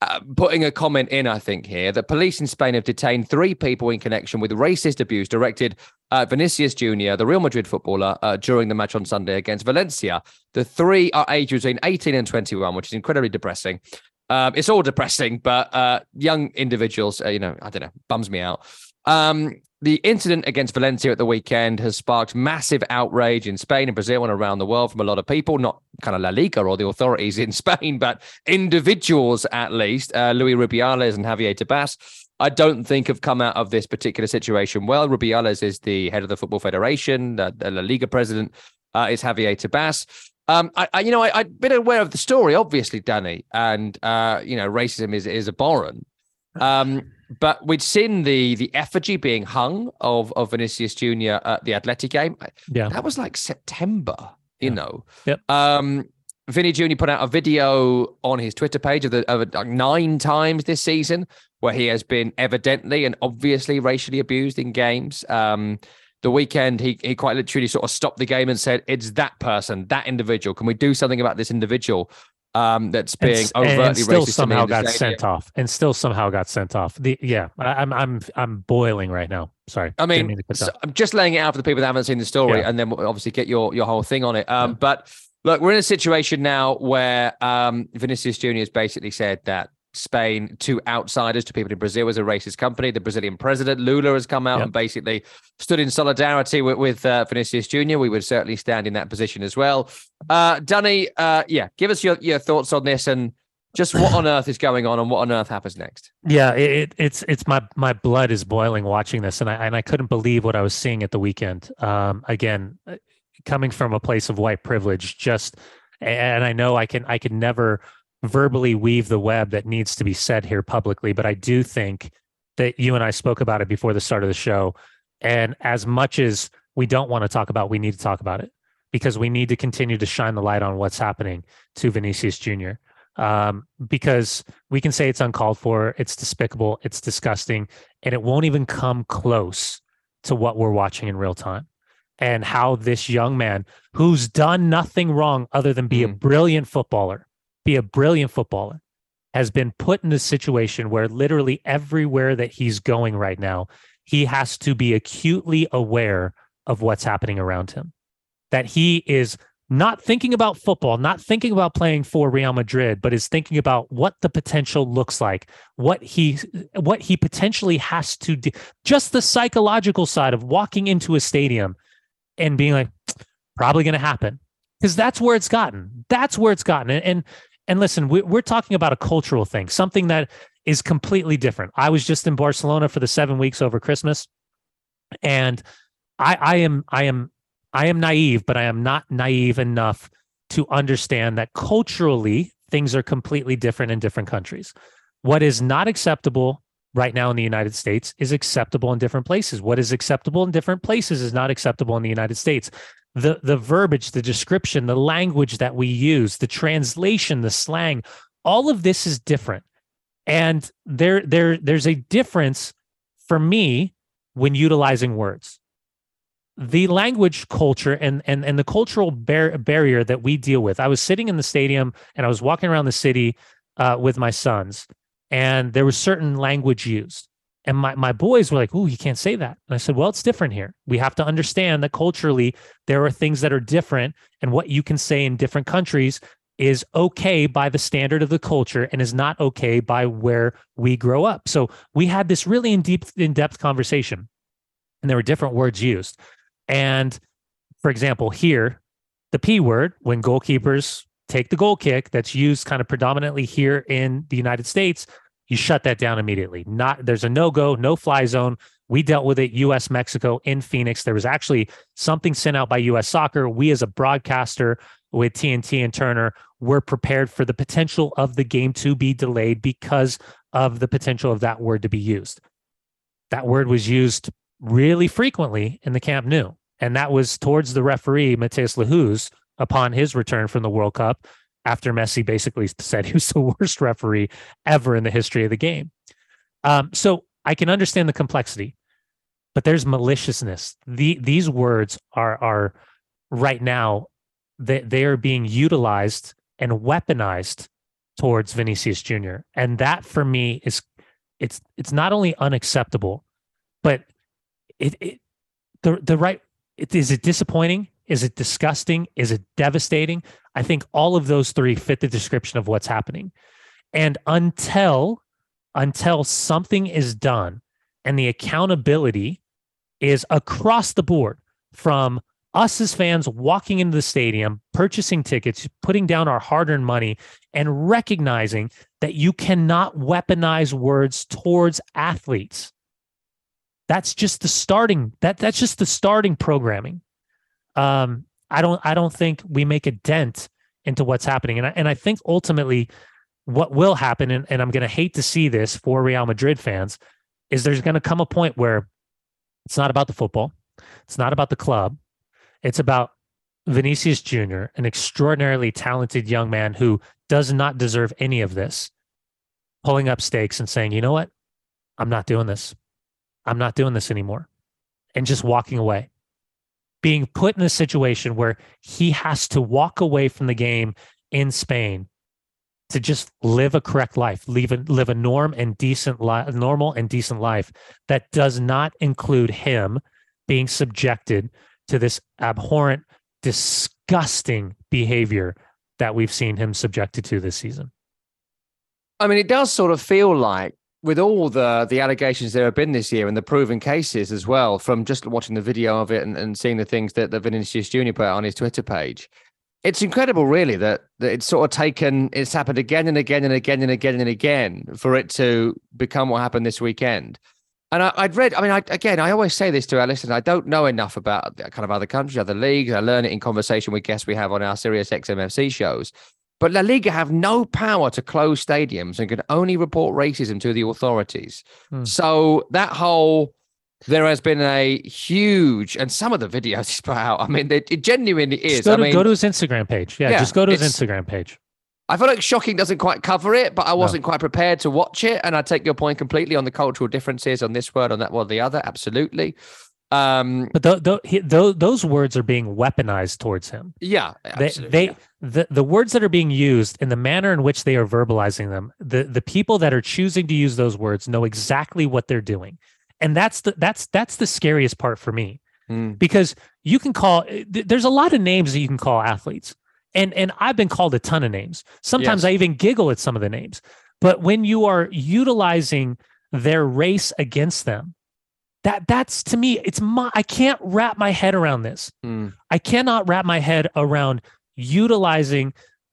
uh, putting a comment in, I think, here that police in Spain have detained three people in connection with racist abuse directed at Vinicius Jr., the Real Madrid footballer, uh, during the match on Sunday against Valencia. The three are aged between 18 and 21, which is incredibly depressing. Um, it's all depressing, but uh, young individuals, uh, you know, I don't know, bums me out. Um, the incident against Valencia at the weekend has sparked massive outrage in Spain and Brazil and around the world from a lot of people, not kind of La Liga or the authorities in Spain, but individuals at least. Uh, Luis Rubiales and Javier Tebas, I don't think have come out of this particular situation well. Rubiales is the head of the Football Federation, the, the La Liga president uh, is Javier Tebas. Um, I, I, you know, I, I've been aware of the story, obviously, Danny, and uh, you know, racism is is abhorrent. Um, but we'd seen the the effigy being hung of of Vinicius Junior at the Athletic game. Yeah, that was like September. you Yeah. know. Yep. Um, Vinny Jr. put out a video on his Twitter page of the of like nine times this season where he has been evidently and obviously racially abused in games. Um, the weekend, he he quite literally sort of stopped the game and said, "It's that person, that individual. Can we do something about this individual um, that's being and- overtly and still racist?" somehow got stadium?" sent off, and still somehow got sent off. The yeah, I, I'm I'm I'm boiling right now. Sorry, I mean, cut so. I'm just laying it out for the people that haven't seen the story, Yeah. and then we'll obviously get your your whole thing on it. Um, Yeah. But look, we're in a situation now where um, Vinicius Junior has basically said that Spain to outsiders, to people in Brazil, as a racist company. The Brazilian president Lula has come out Yep. and basically stood in solidarity with, with uh, Vinicius Junior. We would certainly stand in that position as well. Uh, Dunny, uh, yeah, give us your your thoughts on this and just what on earth is going on and what on earth happens next. Yeah, it, it, it's it's my my blood is boiling watching this, and I and I couldn't believe what I was seeing at the weekend. Um, again, uh, coming from a place of white privilege, just and I know I can I can never verbally weave the web that needs to be said here publicly, but I do think that you and I spoke about it before the start of the show, and as much as we don't want to talk about, we need to talk about it because we need to continue to shine the light on what's happening to Vinicius Jr. Um, because we can say it's uncalled for, it's despicable, it's disgusting, and it won't even come close to what we're watching in real time. And how this young man who's done nothing wrong other than be a Mm. brilliant footballer, be a brilliant footballer, has been put in a situation where literally everywhere that he's going right now, he has to be acutely aware of what's happening around him. That he is not thinking about football, not thinking about playing for Real Madrid, but is thinking about what the potential looks like, what he what he potentially has to do, just the psychological side of walking into a stadium and being like, probably going to happen, because that's where it's gotten. That's where it's gotten. And and, and listen, we, we're talking about a cultural thing, something that is completely different. I was just in Barcelona for the seven weeks over Christmas, and I, I am I am I am naive, but I am not naive enough to understand that culturally things are completely different in different countries. What is not acceptable right now in the United States is acceptable in different places. What is acceptable in different places is not acceptable in the United States. The the verbiage, the description, the language that we use, the translation, the slang, all of this is different. And there there there's a difference for me when utilizing words the language culture and and and the cultural bar- barrier that we deal with. I was sitting in the stadium and I was walking around the city uh, with my sons, and there was certain language used, and my my boys were like, "Oh, you can't say that." And I said, "Well, it's different here. We have to understand that culturally there are things that are different, and what you can say in different countries." Is okay by the standard of the culture and is not okay by where we grow up. So we had this really in deep, in depth conversation, and there were different words used. And for example, here, the P word, when goalkeepers take the goal kick that's used kind of predominantly here in the United States, you shut that down immediately. Not there's a no-go, no fly zone. We dealt with it US Mexico in Phoenix. There was actually something sent out by US Soccer. We as a broadcaster with TNT and Turner were prepared for the potential of the game to be delayed because of the potential of that word to be used. That word was used really frequently in the Camp Nou. And that was towards the referee, Mateus Lahoz, upon his return from the World Cup, after Messi basically said he was the worst referee ever in the history of the game. Um, so I can understand the complexity, but there's maliciousness. The, these words are, are right now, they, they are being utilized and weaponized towards Vinicius Jr. And that for me is it's it's not only unacceptable, but it, it the the right it, is it disappointing is it disgusting? Is it devastating? I think all of those three fit the description of what's happening. And until until something is done and the accountability is across the board from us as fans walking into the stadium purchasing tickets putting down our hard-earned money and recognizing that you cannot weaponize words towards athletes. That's just the starting that that's just the starting programming um i don't i don't think we make a dent into what's happening and i, and I think ultimately what will happen and, and i'm going to hate to see this for real madrid fans is there's going to come a point where it's not about the football it's not about the club it's about Vinicius Jr., an extraordinarily talented young man who does not deserve any of this, pulling up stakes and saying, you know what? I'm not doing this. I'm not doing this anymore. And just walking away. Being put in a situation where he has to walk away from the game in Spain to just live a correct life, live a, live a norm and decent life, normal and decent life that does not include him being subjected to this abhorrent, disgusting behavior that we've seen him subjected to this season. I mean, it does sort of feel like with all the the allegations there have been this year and the proven cases as well, from just watching the video of it and, and seeing the things that, that Vinicius Jr. put on his Twitter page, it's incredible, really, that, that it's sort of taken, it's happened again and again and again and again and again for it to become what happened this weekend. And I, would read, I mean, I, again, I always say this to our listeners. I don't know enough about kind of other countries, other leagues. I learn it in conversation with guests we have on our SiriusXM FC shows. But La Liga have no power to close stadiums and can only report racism to the authorities. Hmm. So that whole there has been a huge, and some of the videos he's put out. I mean, it, it genuinely is. Just go, to, I mean, go to his Instagram page. Yeah, yeah just go to his Instagram page. I feel like shocking doesn't quite cover it, but I wasn't no. quite prepared to watch it. And I take your point completely on the cultural differences on this word, on that word, the other. Absolutely. Um, but th- th- he, th- those words are being weaponized towards him. Yeah, absolutely. they, they the, the words that are being used in the manner in which they are verbalizing them, the the people that are choosing to use those words know exactly what they're doing, and that's the that's that's the scariest part for me, mm. because you can call there's a lot of names that you can call athletes and and I've been called a ton of names. Sometimes yes. I even giggle at some of the names. But when you are utilizing their race against them, that that's to me, it's my I can't wrap my head around this. Mm. I cannot wrap my head around utilizing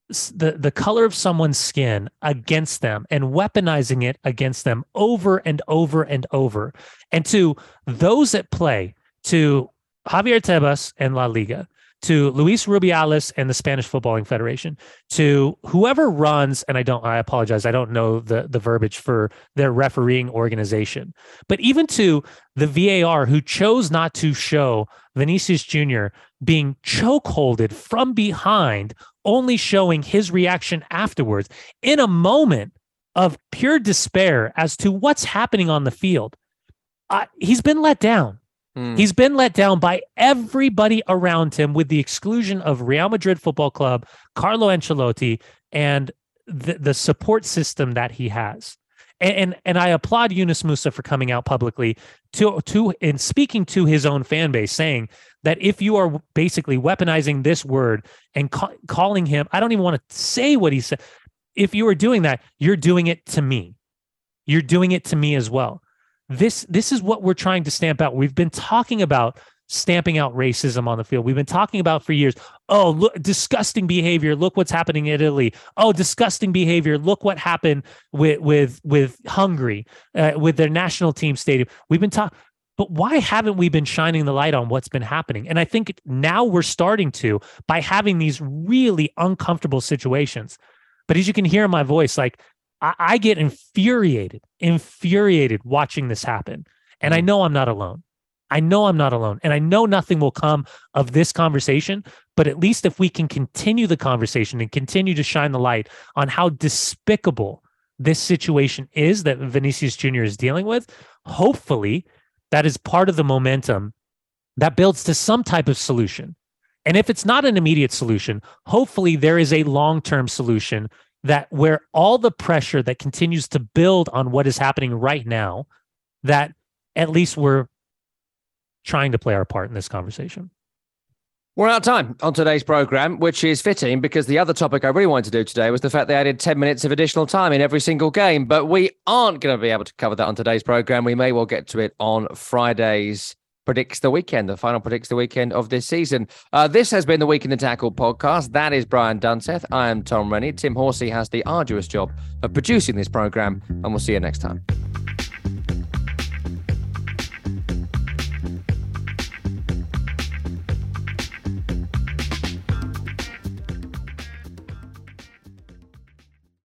the the color of someone's skin against them and weaponizing it against them over and over and over. And to those that play, to Javier Tebas and La Liga, to Luis Rubiales and the Spanish Footballing Federation, to whoever runs, and I don't, I apologize, I don't know the, the verbiage for their refereeing organization, but even to the VAR who chose not to show Vinicius Jr. being chokeholded from behind, only showing his reaction afterwards in a moment of pure despair as to what's happening on the field. Uh, he's been let down. Mm. He's been let down by everybody around him, with the exclusion of Real Madrid Football Club, Carlo Ancelotti, and the, the support system that he has. And, and, and I applaud Yunus Musah for coming out publicly to to and speaking to his own fan base, saying that if you are basically weaponizing this word and ca- calling him, I don't even want to say what he said. If you are doing that, you're doing it to me. You're doing it to me as well. This this is what we're trying to stamp out. We've been talking about stamping out racism on the field. We've been talking about for years. Oh, look, disgusting behavior. Look what's happening in Italy. Oh, disgusting behavior. Look what happened with with with Hungary, uh, with their national team stadium. We've been talking, but why haven't we been shining the light on what's been happening? And I think now we're starting to by having these really uncomfortable situations. But as you can hear in my voice, like I, I get infuriated, infuriated watching this happen. And I mm. know I'm not alone. I know I'm not alone. And I know nothing will come of this conversation, but at least if we can continue the conversation and continue to shine the light on how despicable this situation is that Vinicius Jr. is dealing with, hopefully that is part of the momentum that builds to some type of solution. And if it's not an immediate solution, hopefully there is a long term solution that where all the pressure that continues to build on what is happening right now, that at least we're trying to play our part in this conversation. We're out of time on today's program, which is fitting because the other topic I really wanted to do today was the fact they added 10 minutes of additional time in every single game. But we aren't going to be able to cover that on today's program. We may well get to it on Friday's predicts the weekend. The final predicts the weekend of this season. Uh, this has been the Week in the Tackle podcast. That is Brian Dunseth. I am Tom Rennie. Tim Horsey has the arduous job of producing this program, and we'll see you next time.